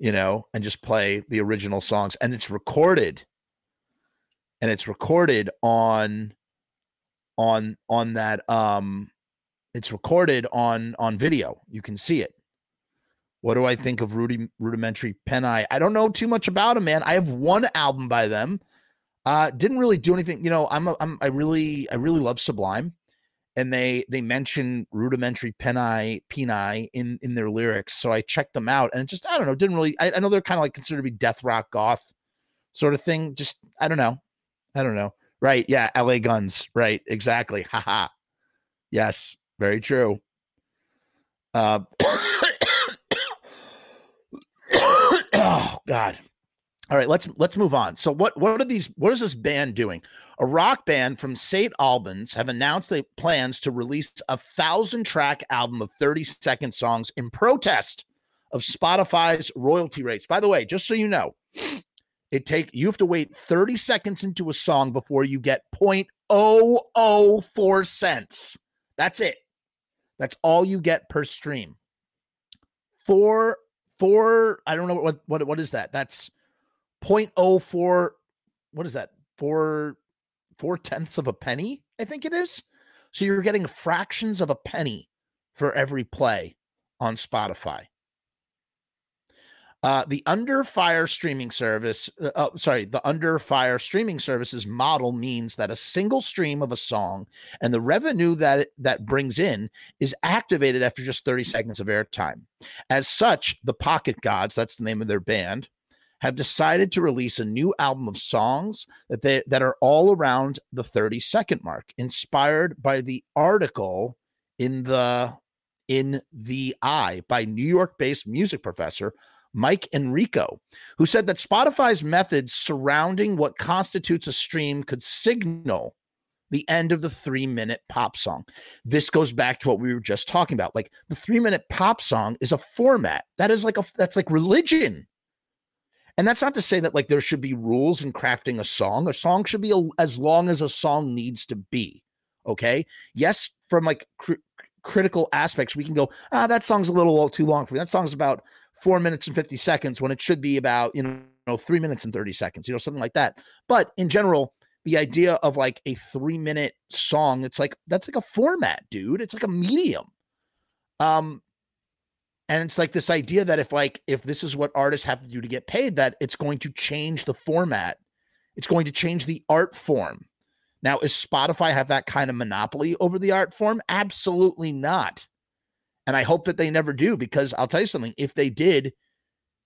[SPEAKER 1] you know, and just play the original songs. And it's recorded. And it's recorded on on on that um it's recorded on on video. You can see it. What do I think of Rudy Rudimentary Peni? I don't know too much about him, man. I have one album by them. Uh didn't really do anything. You know, I'm a, I'm I really I really love Sublime. And they they mention rudimentary peni peni in in their lyrics. So I checked them out, and just I don't know, didn't really. I, I know they're kind of like considered to be death rock goth sort of thing. Just I don't know, I don't know. Right? Yeah, L.A. Guns. Right? Exactly. Haha. yes, very true. Uh, oh God. All right, let's let's move on. So what what are these what is this band doing? A rock band from St. Albans have announced they plans to release a 1000 track album of 30 second songs in protest of Spotify's royalty rates. By the way, just so you know, it take you have to wait 30 seconds into a song before you get 0.004 cents. That's it. That's all you get per stream. Four four I don't know what what what is that? That's 0.04 what is that? Four four tenths of a penny i think it is? So you're getting fractions of a penny for every play on spotify. Uh, the under fire streaming service uh, uh, sorry the under fire streaming services model means that a single stream of a song and the revenue that it, that brings in is activated after just 30 seconds of airtime. As such the pocket gods that's the name of their band have decided to release a new album of songs that they that are all around the 30 second mark, inspired by the article in the in the eye by New York-based music professor Mike Errico, who said that Spotify's methods surrounding what constitutes a stream could signal the end of the three minute pop song. This goes back to what we were just talking about. Like the three minute pop song is a format that is like a that's like religion. And that's not to say that like there should be rules in crafting a song. A song should be a, as long as a song needs to be. Okay. Yes, from like cr- critical aspects, we can go, ah, that song's a little too long for me. That song's about four minutes and 50 seconds when it should be about, you know, three minutes and 30 seconds, you know, something like that. But in general, the idea of like a three minute song, it's like, that's like a format, dude. It's like a medium. Um, and it's like this idea that if like if this is what artists have to do to get paid that it's going to change the format. It's going to change the art form. Now is spotify have that kind of monopoly over the art form? Absolutely not. And i hope that they never do because i'll tell you something if they did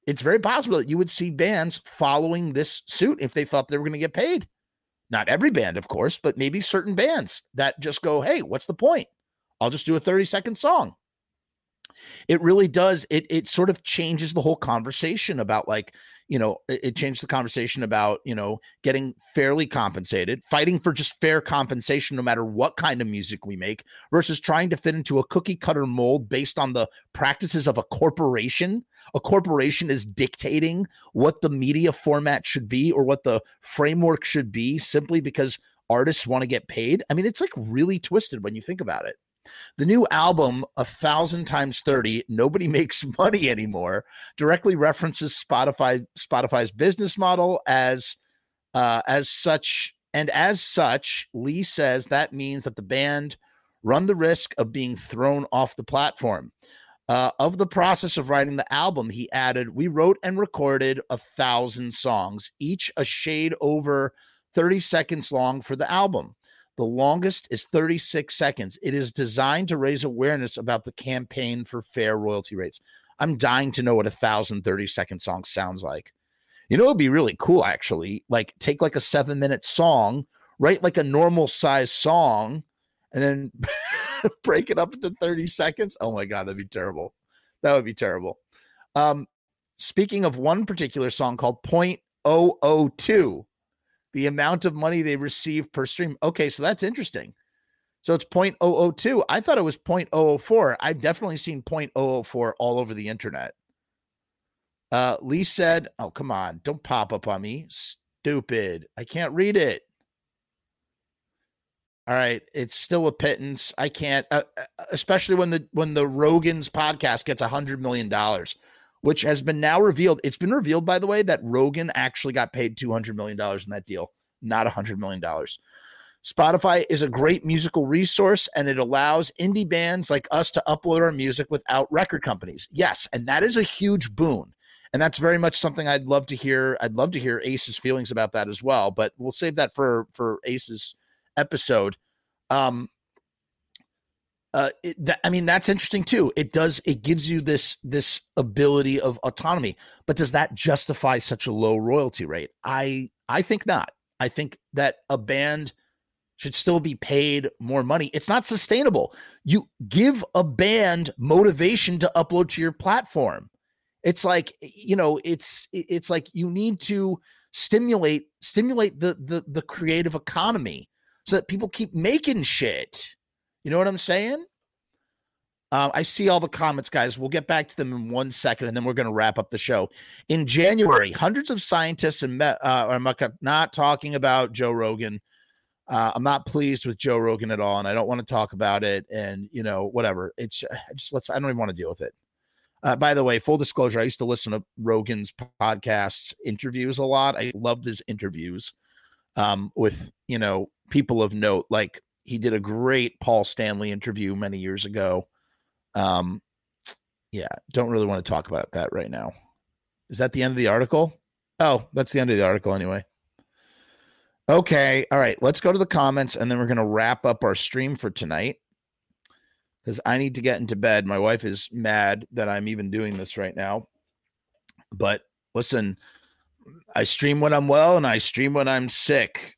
[SPEAKER 1] it's very possible that you would see bands following this suit if they thought they were going to get paid. Not every band of course but maybe certain bands that just go hey what's the point? I'll just do a 30 second song it really does it it sort of changes the whole conversation about like you know it, it changed the conversation about you know getting fairly compensated fighting for just fair compensation no matter what kind of music we make versus trying to fit into a cookie cutter mold based on the practices of a corporation. A corporation is dictating what the media format should be or what the framework should be simply because artists want to get paid. I mean it's like really twisted when you think about it the new album, A Thousand Times 30, Nobody Makes Money Anymore, directly references Spotify Spotify's business model as uh, as such. And as such, Lee says that means that the band run the risk of being thrown off the platform. Uh, of the process of writing the album, he added, We wrote and recorded a thousand songs, each a shade over 30 seconds long for the album. The longest is 36 seconds. It is designed to raise awareness about the campaign for fair royalty rates. I'm dying to know what a thousand 30 second song sounds like. You know, it'd be really cool actually. Like, take like a seven minute song, write like a normal size song, and then break it up into 30 seconds. Oh my God, that'd be terrible. That would be terrible. Um, speaking of one particular song called Point 002, the amount of money they receive per stream. Okay, so that's interesting. So it's 0.002. I thought it was 0.004. I've definitely seen 0.004 all over the internet. Uh, Lee said, Oh, come on. Don't pop up on me. Stupid. I can't read it. All right, it's still a pittance. I can't, uh, uh especially when the when the Rogan's podcast gets a hundred million dollars which has been now revealed. It's been revealed, by the way, that Rogan actually got paid $200 million in that deal, not $100 million. Spotify is a great musical resource and it allows indie bands like us to upload our music without record companies. Yes, and that is a huge boon. And that's very much something I'd love to hear. I'd love to hear Ace's feelings about that as well, but we'll save that for for Ace's episode. Um uh, it, I mean, that's interesting too. It does. It gives you this this ability of autonomy, but does that justify such a low royalty rate? I I think not. I think that a band should still be paid more money. It's not sustainable. You give a band motivation to upload to your platform. It's like you know, it's it's like you need to stimulate stimulate the the the creative economy so that people keep making shit. You know what I'm saying? Uh, I see all the comments, guys. We'll get back to them in one second, and then we're going to wrap up the show. In January, hundreds of scientists and uh, I'm not talking about Joe Rogan. Uh, I'm not pleased with Joe Rogan at all, and I don't want to talk about it. And you know, whatever. It's just let's. I don't even want to deal with it. Uh, by the way, full disclosure, I used to listen to Rogan's podcasts, interviews a lot. I loved his interviews um, with you know people of note. Like he did a great Paul Stanley interview many years ago. Um, yeah, don't really want to talk about that right now. Is that the end of the article? Oh, that's the end of the article anyway. Okay, all right, let's go to the comments and then we're going to wrap up our stream for tonight because I need to get into bed. My wife is mad that I'm even doing this right now. But listen, I stream when I'm well and I stream when I'm sick.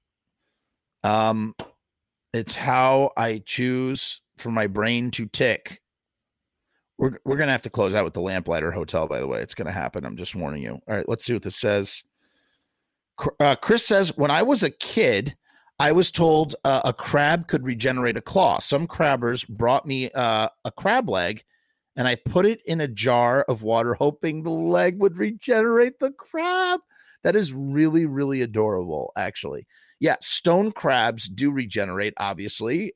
[SPEAKER 1] Um, it's how I choose for my brain to tick. We're we're gonna have to close out with the Lamplighter Hotel. By the way, it's gonna happen. I'm just warning you. All right, let's see what this says. Uh, Chris says, when I was a kid, I was told uh, a crab could regenerate a claw. Some crabbers brought me uh, a crab leg, and I put it in a jar of water, hoping the leg would regenerate the crab. That is really, really adorable, actually yeah, stone crabs do regenerate, obviously.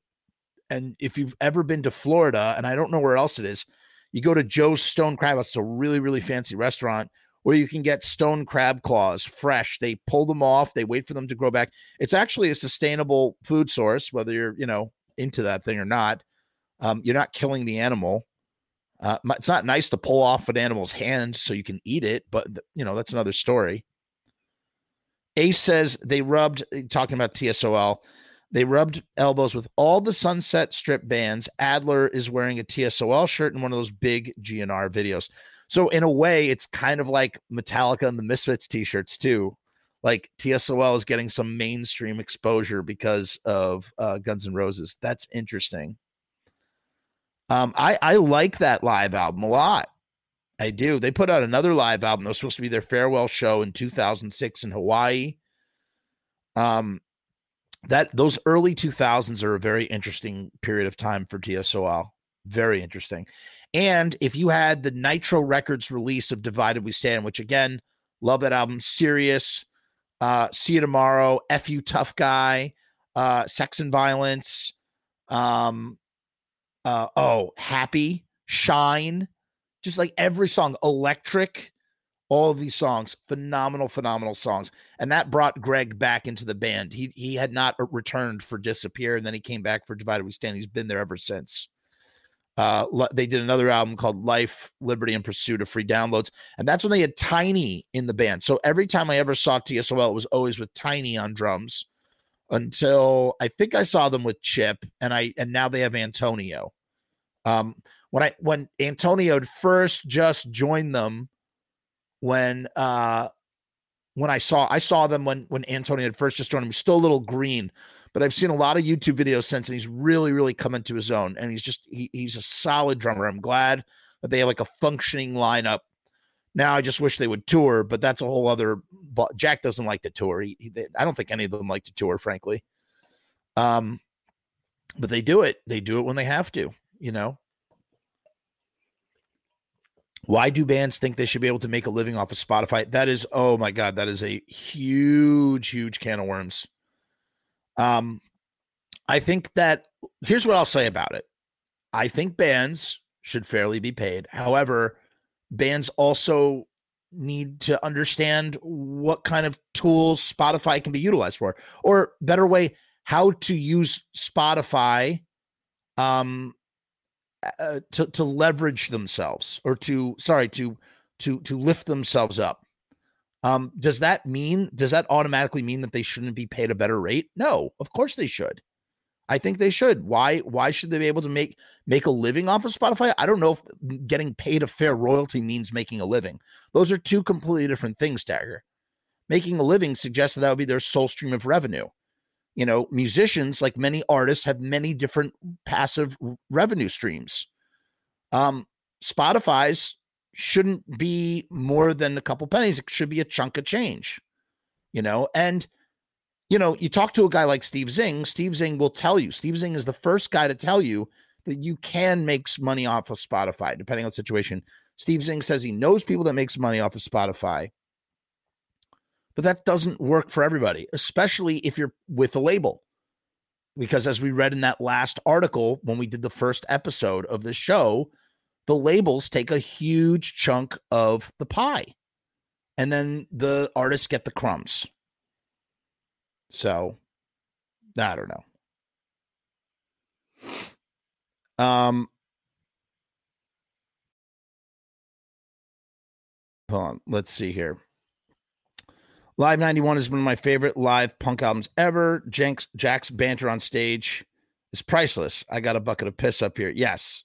[SPEAKER 1] And if you've ever been to Florida, and I don't know where else it is, you go to Joe's Stone Crab. It's a really, really fancy restaurant where you can get stone crab claws fresh. They pull them off, they wait for them to grow back. It's actually a sustainable food source, whether you're, you know, into that thing or not. Um, you're not killing the animal. Uh, it's not nice to pull off an animal's hand so you can eat it, but you know that's another story. Ace says they rubbed, talking about TSOL, they rubbed elbows with all the Sunset Strip bands. Adler is wearing a TSOL shirt in one of those big GNR videos. So, in a way, it's kind of like Metallica and the Misfits t shirts, too. Like TSOL is getting some mainstream exposure because of uh, Guns N' Roses. That's interesting. Um, I, I like that live album a lot. I do. They put out another live album. That was supposed to be their farewell show in 2006 in Hawaii. Um, that those early 2000s are a very interesting period of time for TSOL. Very interesting. And if you had the Nitro Records release of Divided We Stand, which again, love that album, Serious, uh, See You Tomorrow, F You Tough Guy, uh, Sex and Violence, um, uh, oh, Happy, Shine, just like every song, Electric, all of these songs, phenomenal, phenomenal songs. And that brought Greg back into the band. He he had not returned for Disappear, and then he came back for Divided We Stand. He's been there ever since. Uh, they did another album called Life, Liberty, and Pursuit of Free Downloads, and that's when they had Tiny in the band. So every time I ever saw TSOL, it was always with Tiny on drums. Until I think I saw them with Chip, and I and now they have Antonio. Um, when I when Antonio first just joined them, when uh when I saw I saw them when when Antonio had first just joined him, he's still a little green, but I've seen a lot of YouTube videos since, and he's really really come into his own, and he's just he, he's a solid drummer. I'm glad that they have like a functioning lineup. Now I just wish they would tour, but that's a whole other. Jack doesn't like to tour. He, he, I don't think any of them like to tour, frankly. Um, but they do it. They do it when they have to. You know, why do bands think they should be able to make a living off of Spotify? That is, oh my God, that is a huge, huge can of worms. Um, I think that here's what I'll say about it. I think bands should fairly be paid. However, bands also need to understand what kind of tools Spotify can be utilized for, or better way, how to use Spotify um, uh, to to leverage themselves or to sorry to to to lift themselves up. Um, does that mean does that automatically mean that they shouldn't be paid a better rate? No, of course they should. I think they should. Why why should they be able to make make a living off of Spotify? I don't know if getting paid a fair royalty means making a living. Those are two completely different things, Dagger. Making a living suggests that, that would be their sole stream of revenue. You know, musicians, like many artists, have many different passive revenue streams. Um, Spotify's shouldn't be more than a couple pennies. It should be a chunk of change, you know, and you know, you talk to a guy like Steve Zing, Steve Zing will tell you, Steve Zing is the first guy to tell you that you can make money off of Spotify, depending on the situation. Steve Zing says he knows people that makes money off of Spotify, but that doesn't work for everybody, especially if you're with a label. Because as we read in that last article, when we did the first episode of the show, the labels take a huge chunk of the pie and then the artists get the crumbs. So I don't know. Um, hold on. Let's see here. Live 91 is one of my favorite live punk albums ever. Jack's, Jack's banter on stage is priceless. I got a bucket of piss up here. Yes.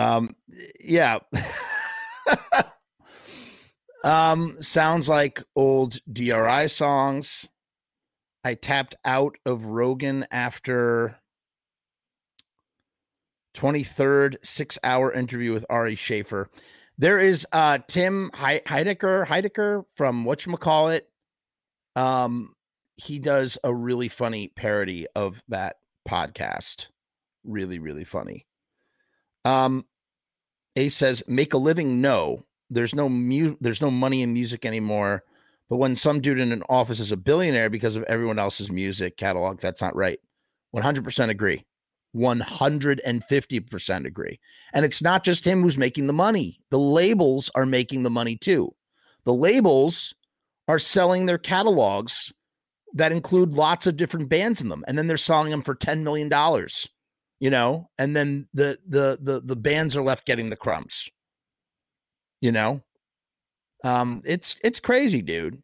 [SPEAKER 1] Um, yeah. Um, sounds like old DRI songs. I tapped out of Rogan after 23rd six hour interview with Ari Shaffir. There is uh Tim Heidecker, Heidecker from whatchamacallit. Um, he does a really funny parody of that podcast. Really, really funny. Um, A says, make a living, no there's no mu- there's no money in music anymore. But when some dude in an office is a billionaire because of everyone else's music catalog, that's not right. 100% agree. 150% agree. And it's not just him who's making the money. The labels are making the money too. The labels are selling their catalogs that include lots of different bands in them and then they're selling them for 10 million dollars. You know, and then the the the the bands are left getting the crumbs you know um it's it's crazy dude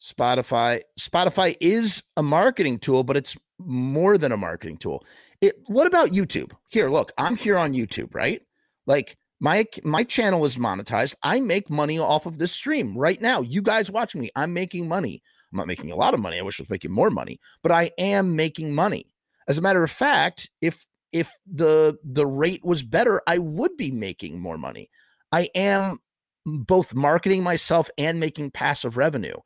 [SPEAKER 1] spotify spotify is a marketing tool but it's more than a marketing tool. It what about youtube? Here look i'm here on youtube right? Like my my channel is monetized. I make money off of this stream right now. You guys watching me i'm making money. I'm not making a lot of money. I wish i was making more money but i am making money. As a matter of fact if if the the rate was better i would be making more money. I am both marketing myself and making passive revenue.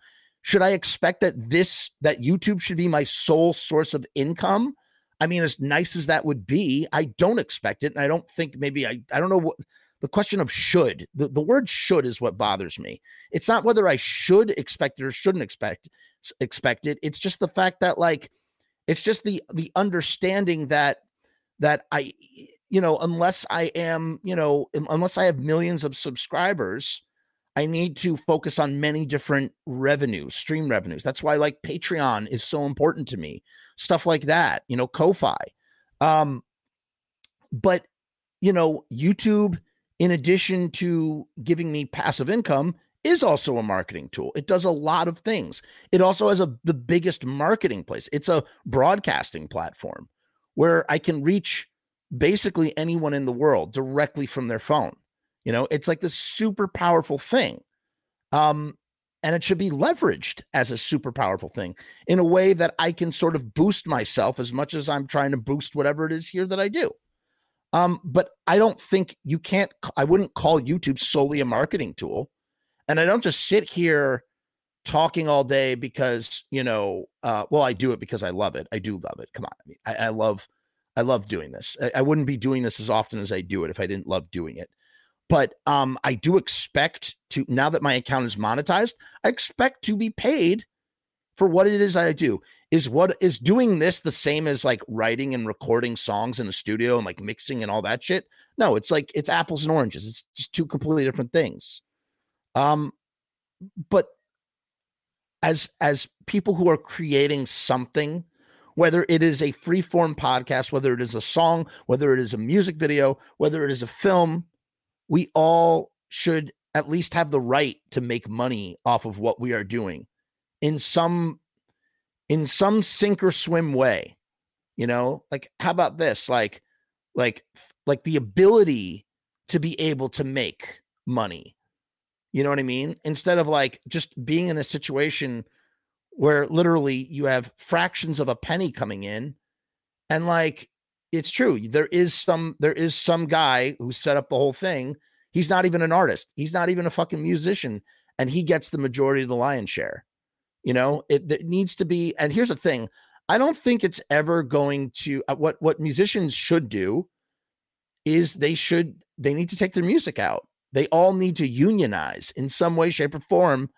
[SPEAKER 1] Should I expect that this that YouTube should be my sole source of income? I mean, as nice as that would be, I don't expect it. And I don't think maybe I I don't know what the question of should. The, the word should is what bothers me. It's not whether I should expect it or shouldn't expect expect it. It's just the fact that like it's just the the understanding that that I you know, unless I am, you know, unless I have millions of subscribers, I need to focus on many different revenues, stream revenues. That's why like Patreon is so important to me. Stuff like that, you know, Ko-fi. Um but you know, YouTube in addition to giving me passive income is also a marketing tool. It does a lot of things. It also has a the biggest marketing place. It's a broadcasting platform where I can reach basically anyone in the world directly from their phone. You know, it's like this super powerful thing. Um, and it should be leveraged as a super powerful thing in a way that I can sort of boost myself as much as I'm trying to boost whatever it is here that I do. Um, but I don't think you can't, I wouldn't call YouTube solely a marketing tool. And I don't just sit here talking all day because, you know, uh, well, I do it because I love it. I do love it. Come on. I, mean, I, I love I love doing this. I, I wouldn't be doing this as often as I do it if I didn't love doing it. But um, I do expect to now that my account is monetized, I expect to be paid for what it is I do. Is what is doing this the same as like writing and recording songs in a studio and like mixing and all that shit? No, it's like it's apples and oranges. It's just two completely different things. Um, but as as people who are creating something whether it is a free form podcast, whether it is a song, whether it is a music video, whether it is a film, we all should at least have the right to make money off of what we are doing in some in some sink or swim way. You know, like how about this? Like, like, like the ability to be able to make money. You know what I mean? Instead of like just being in a situation where literally you have fractions of a penny coming in and like it's true there is some there is some guy who set up the whole thing he's not even an artist he's not even a fucking musician and he gets the majority of the lion's share you know it, it needs to be and here's the thing i don't think it's ever going to uh, what what musicians should do is they should they need to take their music out they all need to unionize in some way shape or form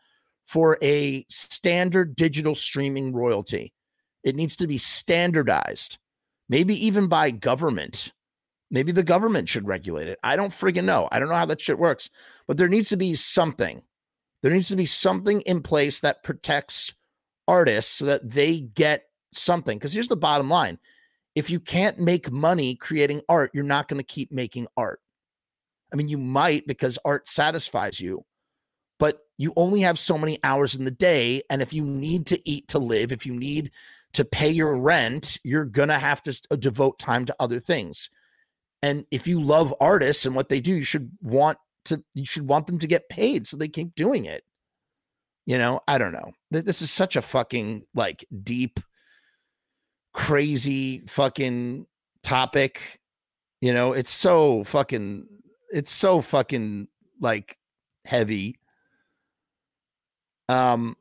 [SPEAKER 1] for a standard digital streaming royalty. It needs to be standardized, maybe even by government. Maybe the government should regulate it. I don't friggin' know. I don't know how that shit works, but there needs to be something. There needs to be something in place that protects artists so that they get something. Because here's the bottom line if you can't make money creating art, you're not going to keep making art. I mean, you might because art satisfies you, but you only have so many hours in the day. And if you need to eat to live, if you need to pay your rent, you're going to have to uh, devote time to other things. And if you love artists and what they do, you should want to, you should want them to get paid so they keep doing it. You know, I don't know. This is such a fucking like deep, crazy fucking topic. You know, it's so fucking, it's so fucking like heavy um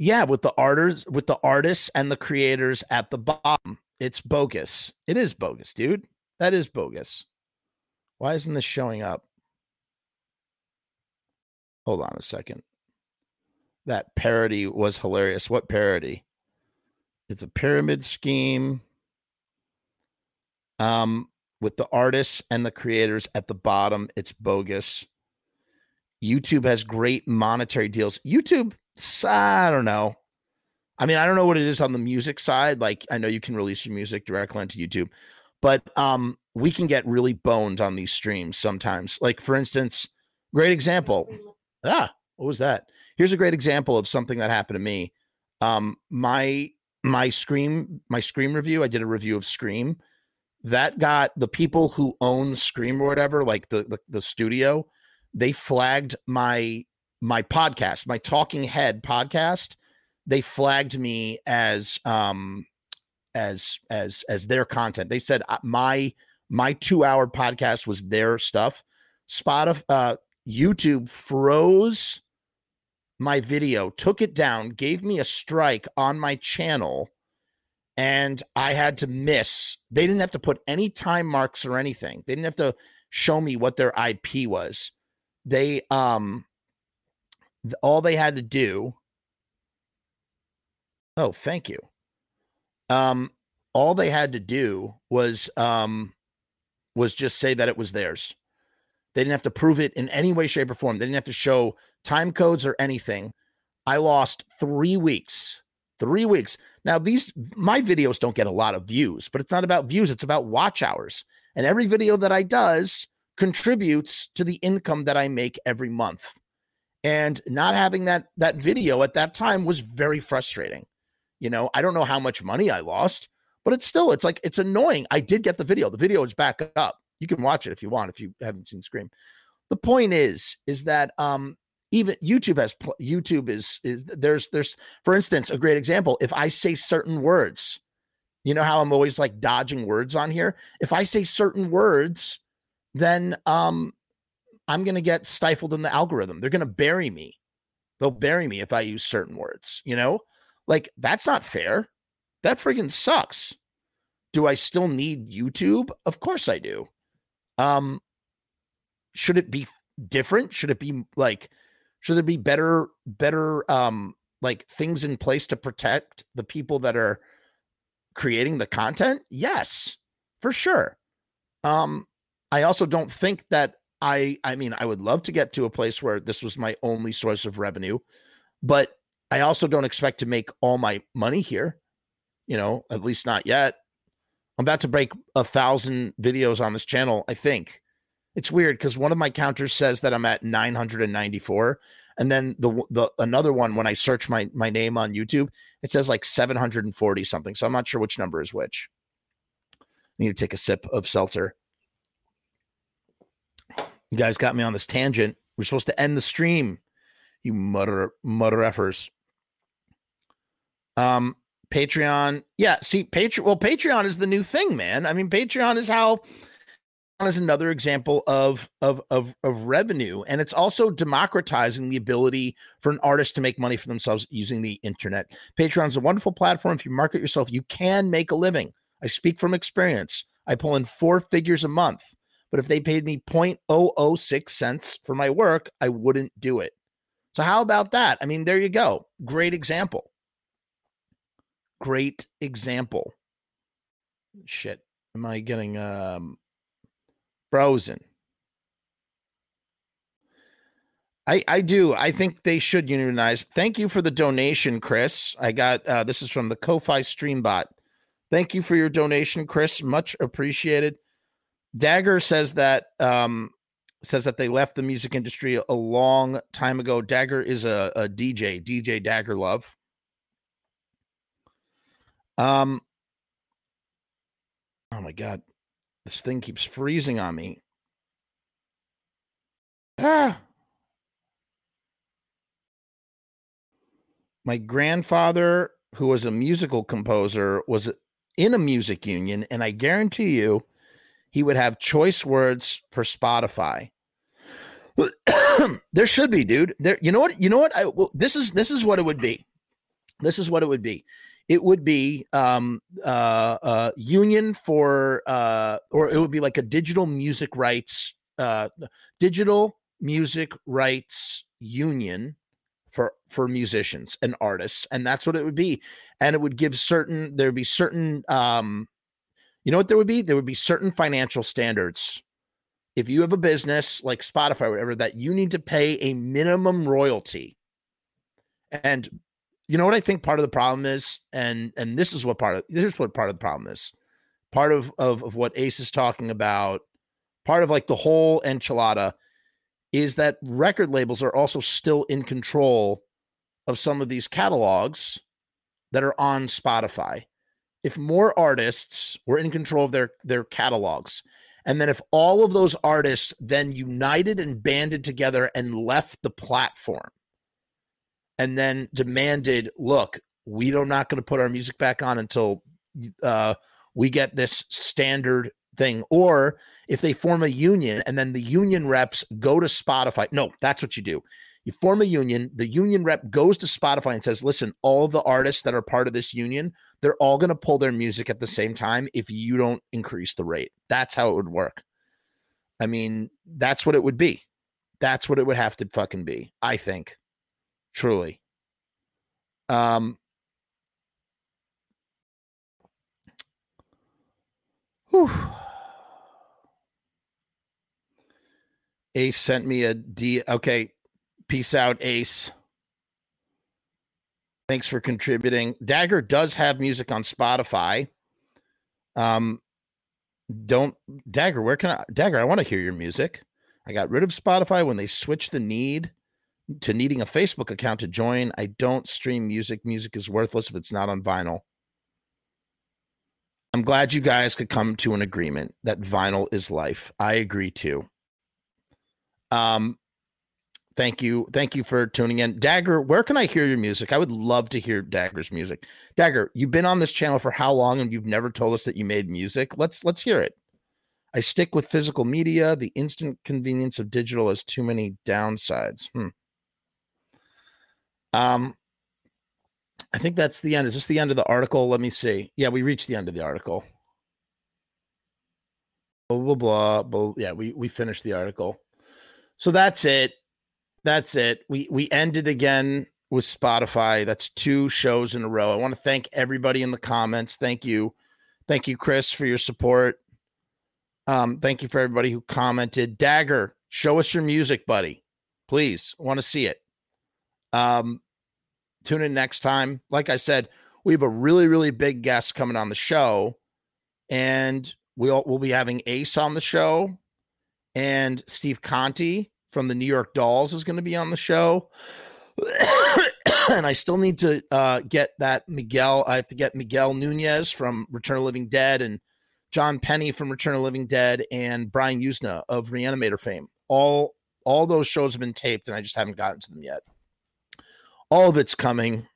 [SPEAKER 1] yeah with the artists with the artists and the creators at the bottom. It's bogus. It is bogus dude. That is bogus. Why isn't this showing up? Hold on a second. That parody was hilarious. What parody? It's a pyramid scheme um with the artists and the creators at the bottom. It's bogus. YouTube has great monetary deals. YouTube, I don't know. I mean, I don't know what it is on the music side. Like, I know you can release your music directly onto YouTube, but um, we can get really boned on these streams sometimes. Like, for instance, great example. Ah, what was that? Here's a great example of something that happened to me. Um, my my Scream my Scream review. I did a review of Scream. That got the people who own Scream or whatever, like the, the, the studio they flagged my my podcast, my Talking Head podcast. They flagged me as um as as as their content. They said uh, my my 2-hour podcast was their stuff. Spotify uh YouTube froze my video, took it down, gave me a strike on my channel and I had to miss. They didn't have to put any time marks or anything. They didn't have to show me what their IP was they um all they had to do oh thank you. Um all they had to do was um was just say that it was theirs. They didn't have to prove it in any way shape or form. They didn't have to show time codes or anything. I lost three weeks three weeks. Now these my videos don't get a lot of views but it's not about views it's about watch hours. And every video that i does contributes to the income that I make every month. And not having that that video at that time was very frustrating. You know, I don't know how much money I lost, but it's still it's like it's annoying. I did get the video. The video is back up. You can watch it if you want if you haven't seen Scream. The point is is that um even YouTube has YouTube is is there's there's for instance a great example if I say certain words you know how I'm always like dodging words on here if I say certain words then um, I'm going to get stifled in the algorithm. They're going to bury me. They'll bury me if I use certain words, you know? Like, that's not fair. That friggin' sucks. Do I still need YouTube? Of course I do. Um, should it be different? Should it be like, should there be better, better, um, like things in place to protect the people that are creating the content? Yes, for sure. Um, I also don't think that I I mean I would love to get to a place where this was my only source of revenue, but I also don't expect to make all my money here. You know, at least not yet. I'm about to break a thousand videos on this channel, I think. It's weird because one of my counters says that I'm at 994, And then the the another one when I search my my name on YouTube, it says like 740 something. So I'm not sure which number is which. I need to take a sip of seltzer. You guys got me on this tangent. We're supposed to end the stream. You mutter mutter effers. Um, Patreon. Yeah, see, Patreon. Well, Patreon is the new thing, man. I mean, Patreon is how is another example of, of of of revenue, and it's also democratizing the ability for an artist to make money for themselves using the internet. Patreon is a wonderful platform. If you market yourself, you can make a living. I speak from experience. I pull in four figures a month, but if they paid me 0.006 cents for my work, I wouldn't do it. So how about that? I mean, there you go. Great example. Great example. Shit. Am I getting um frozen? I I do. I think they should unionize. Thank you for the donation, Chris. I got uh this is from the Ko-Fi Streambot. Thank you for your donation, Chris. Much appreciated. Dagger says that um says that they left the music industry a long time ago. Dagger is a, a DJ, DJ Dagger Love. Um, oh my god, this thing keeps freezing on me. Ah. My grandfather, who was a musical composer, was in a music union, and I guarantee you, he would have choice words for Spotify. there should be, dude. There, you know what? You know what? I, well, this is this is what it would be. This is what it would be it would be um, uh, uh, union for, uh, or it would be like a digital music rights, uh, digital music rights union for for musicians and artists, and that's what it would be. And it would give certain there would be certain, um, you know what there would be? There would be certain financial standards. If you have a business like Spotify, or whatever, that you need to pay a minimum royalty. And you know what I think part of the problem is, and and this is what part of here's what part of the problem is. Part of of, of what Ace is talking about, part of like the whole enchilada is that record labels are also still in control of some of these catalogs that are on Spotify. If more artists were in control of their their catalogs, and then if all of those artists then united and banded together and left the platform, and then demanded, look, we are not going to put our music back on until uh, we get this standard thing. Or if they form a union and then the union reps go to Spotify. No, that's what you do. You form a union, the union rep goes to Spotify and says, listen, all the artists that are part of this union, they're all going to pull their music at the same time if you don't increase the rate. That's how it would work. I mean, that's what it would be. That's what it would have to fucking be, I think truly. Um, whew. Ace sent me a D. Okay. Peace out, Ace. Thanks for contributing. Dagger does have music on Spotify. Um, don't Dagger, where can I Dagger? I want to hear your music. I got rid of Spotify when they switched the need to needing a Facebook account to join. I don't stream music. Music is worthless if it's not on vinyl. I'm glad you guys could come to an agreement that vinyl is life. I agree too. Um, thank you, thank you for tuning in, Dagger. Where can I hear your music? I would love to hear Dagger's music. Dagger, you've been on this channel for how long, and you've never told us that you made music. Let's let's hear it. I stick with physical media. The instant convenience of digital has too many downsides. Hmm. Um, I think that's the end. Is this the end of the article? Let me see. Yeah, we reached the end of the article. Blah blah blah. blah. Yeah, we we finished the article. So that's it. That's it. We we ended again with Spotify. That's two shows in a row. I want to thank everybody in the comments. Thank you. Thank you, Chris, for your support. Um, thank you for everybody who commented. Dagger, show us your music, buddy. Please. I want to see it. Um, tune in next time. Like I said, we have a really, really big guest coming on the show, and we'll we'll be having Ace on the show and Steve Conte from the New York Dolls is going to be on the show. and I still need to uh, get that Miguel. I have to get Miguel Nunez from Return of Living Dead and John Penny from Return of Living Dead and Brian Yuzna of Reanimator fame. All all those shows have been taped, and I just haven't gotten to them yet. All of it's coming.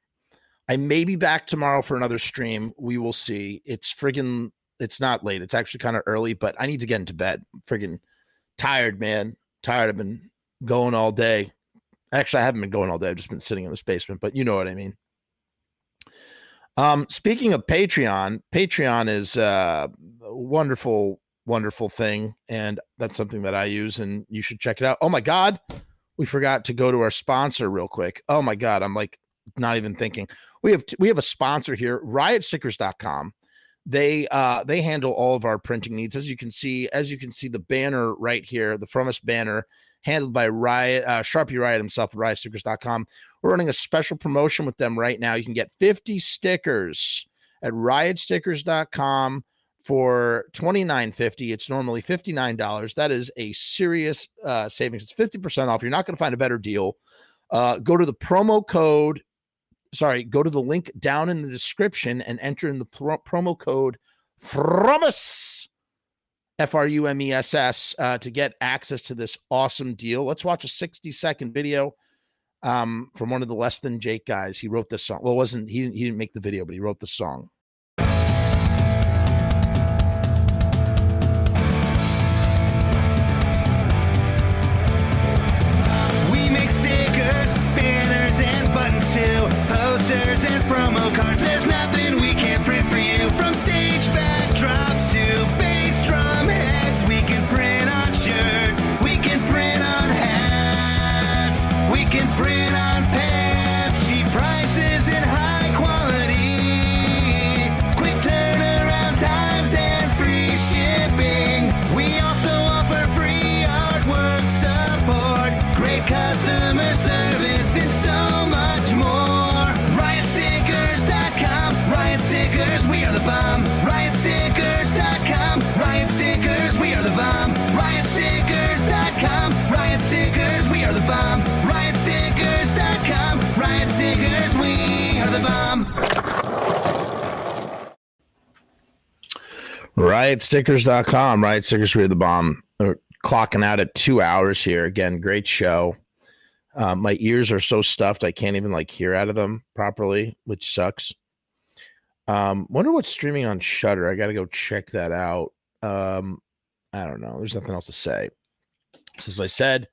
[SPEAKER 1] I may be back tomorrow for another stream. We will see. It's friggin' it's not late. It's actually kind of early, but I need to get into bed. Friggin' tired, man. Tired. I've been going all day. Actually, I haven't been going all day. I've just been sitting in this basement, but you know what I mean. Um, speaking of Patreon, Patreon is uh, a wonderful, wonderful thing, and that's something that I use, and you should check it out. Oh my God, we forgot to go to our sponsor real quick. Oh my God, I'm like not even thinking. We have we have a sponsor here, riotstickers.com. They uh they handle all of our printing needs. As you can see, as you can see the banner right here, the Frumess banner handled by Riot uh, Sharpie Riot himself at riotstickers.com. We're running a special promotion with them right now. You can get 50 stickers at riotstickers.com for $29.50. It's normally $59. That is a serious uh, savings. It's 50% off. You're not going to find a better deal. Uh, go to the promo code sorry, go to the link down in the description and enter in the pro- promo code FRUMESS, F R U M E S S, uh, to get access to this awesome deal. Let's watch a 60 second video um, from one of the Less Than Jake guys. He wrote this song. Well, it wasn't, he, he didn't make the video, but he wrote the song.
[SPEAKER 3] riotstickers.com right? stickers are the bomb.
[SPEAKER 1] We're clocking out at two hours here. Again great show. Uh, my ears are so stuffed i can't even like hear out of them properly which sucks. Um wonder what's streaming on Shudder i gotta go check that out. Um i don't know. There's nothing else to say. So as i said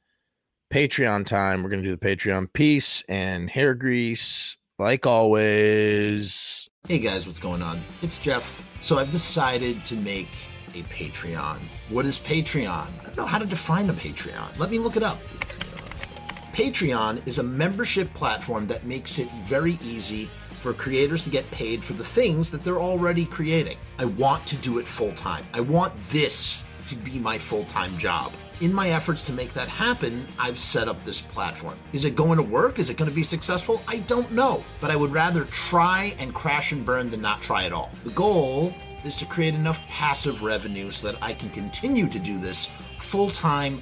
[SPEAKER 1] patreon time. We're gonna do the patreon piece and hair grease like always
[SPEAKER 2] Hey guys, what's going on? It's Jeff. So I've decided to make a Patreon. What is Patreon? I don't know how to define a Patreon. Let me look it up. Patreon is a membership platform that makes it very easy for creators to get paid for the things that they're already creating. I want to do it full time. I want this to be my full time job. In my efforts to make that happen, I've set up this platform. Is it going to work? Is it going to be successful? I don't know, but I would rather try and crash and burn than not try at all. The goal is to create enough passive revenue so that I can continue to do this full time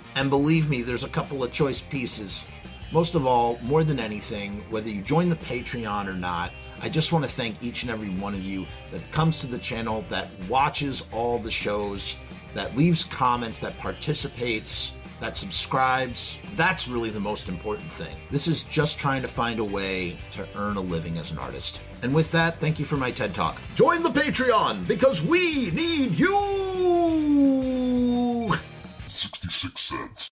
[SPEAKER 4] And believe me, there's a couple of choice pieces. Most of all, more than anything, whether you join the Patreon or not, I just want to thank each and every one of you that comes to the channel, that watches all the shows, that leaves comments, that participates, that subscribes. That's really the most important thing. This is just trying to find a way to earn a living as an artist. And with that, thank you for my TED Talk. Join the Patreon because we need you!
[SPEAKER 5] 66 cents.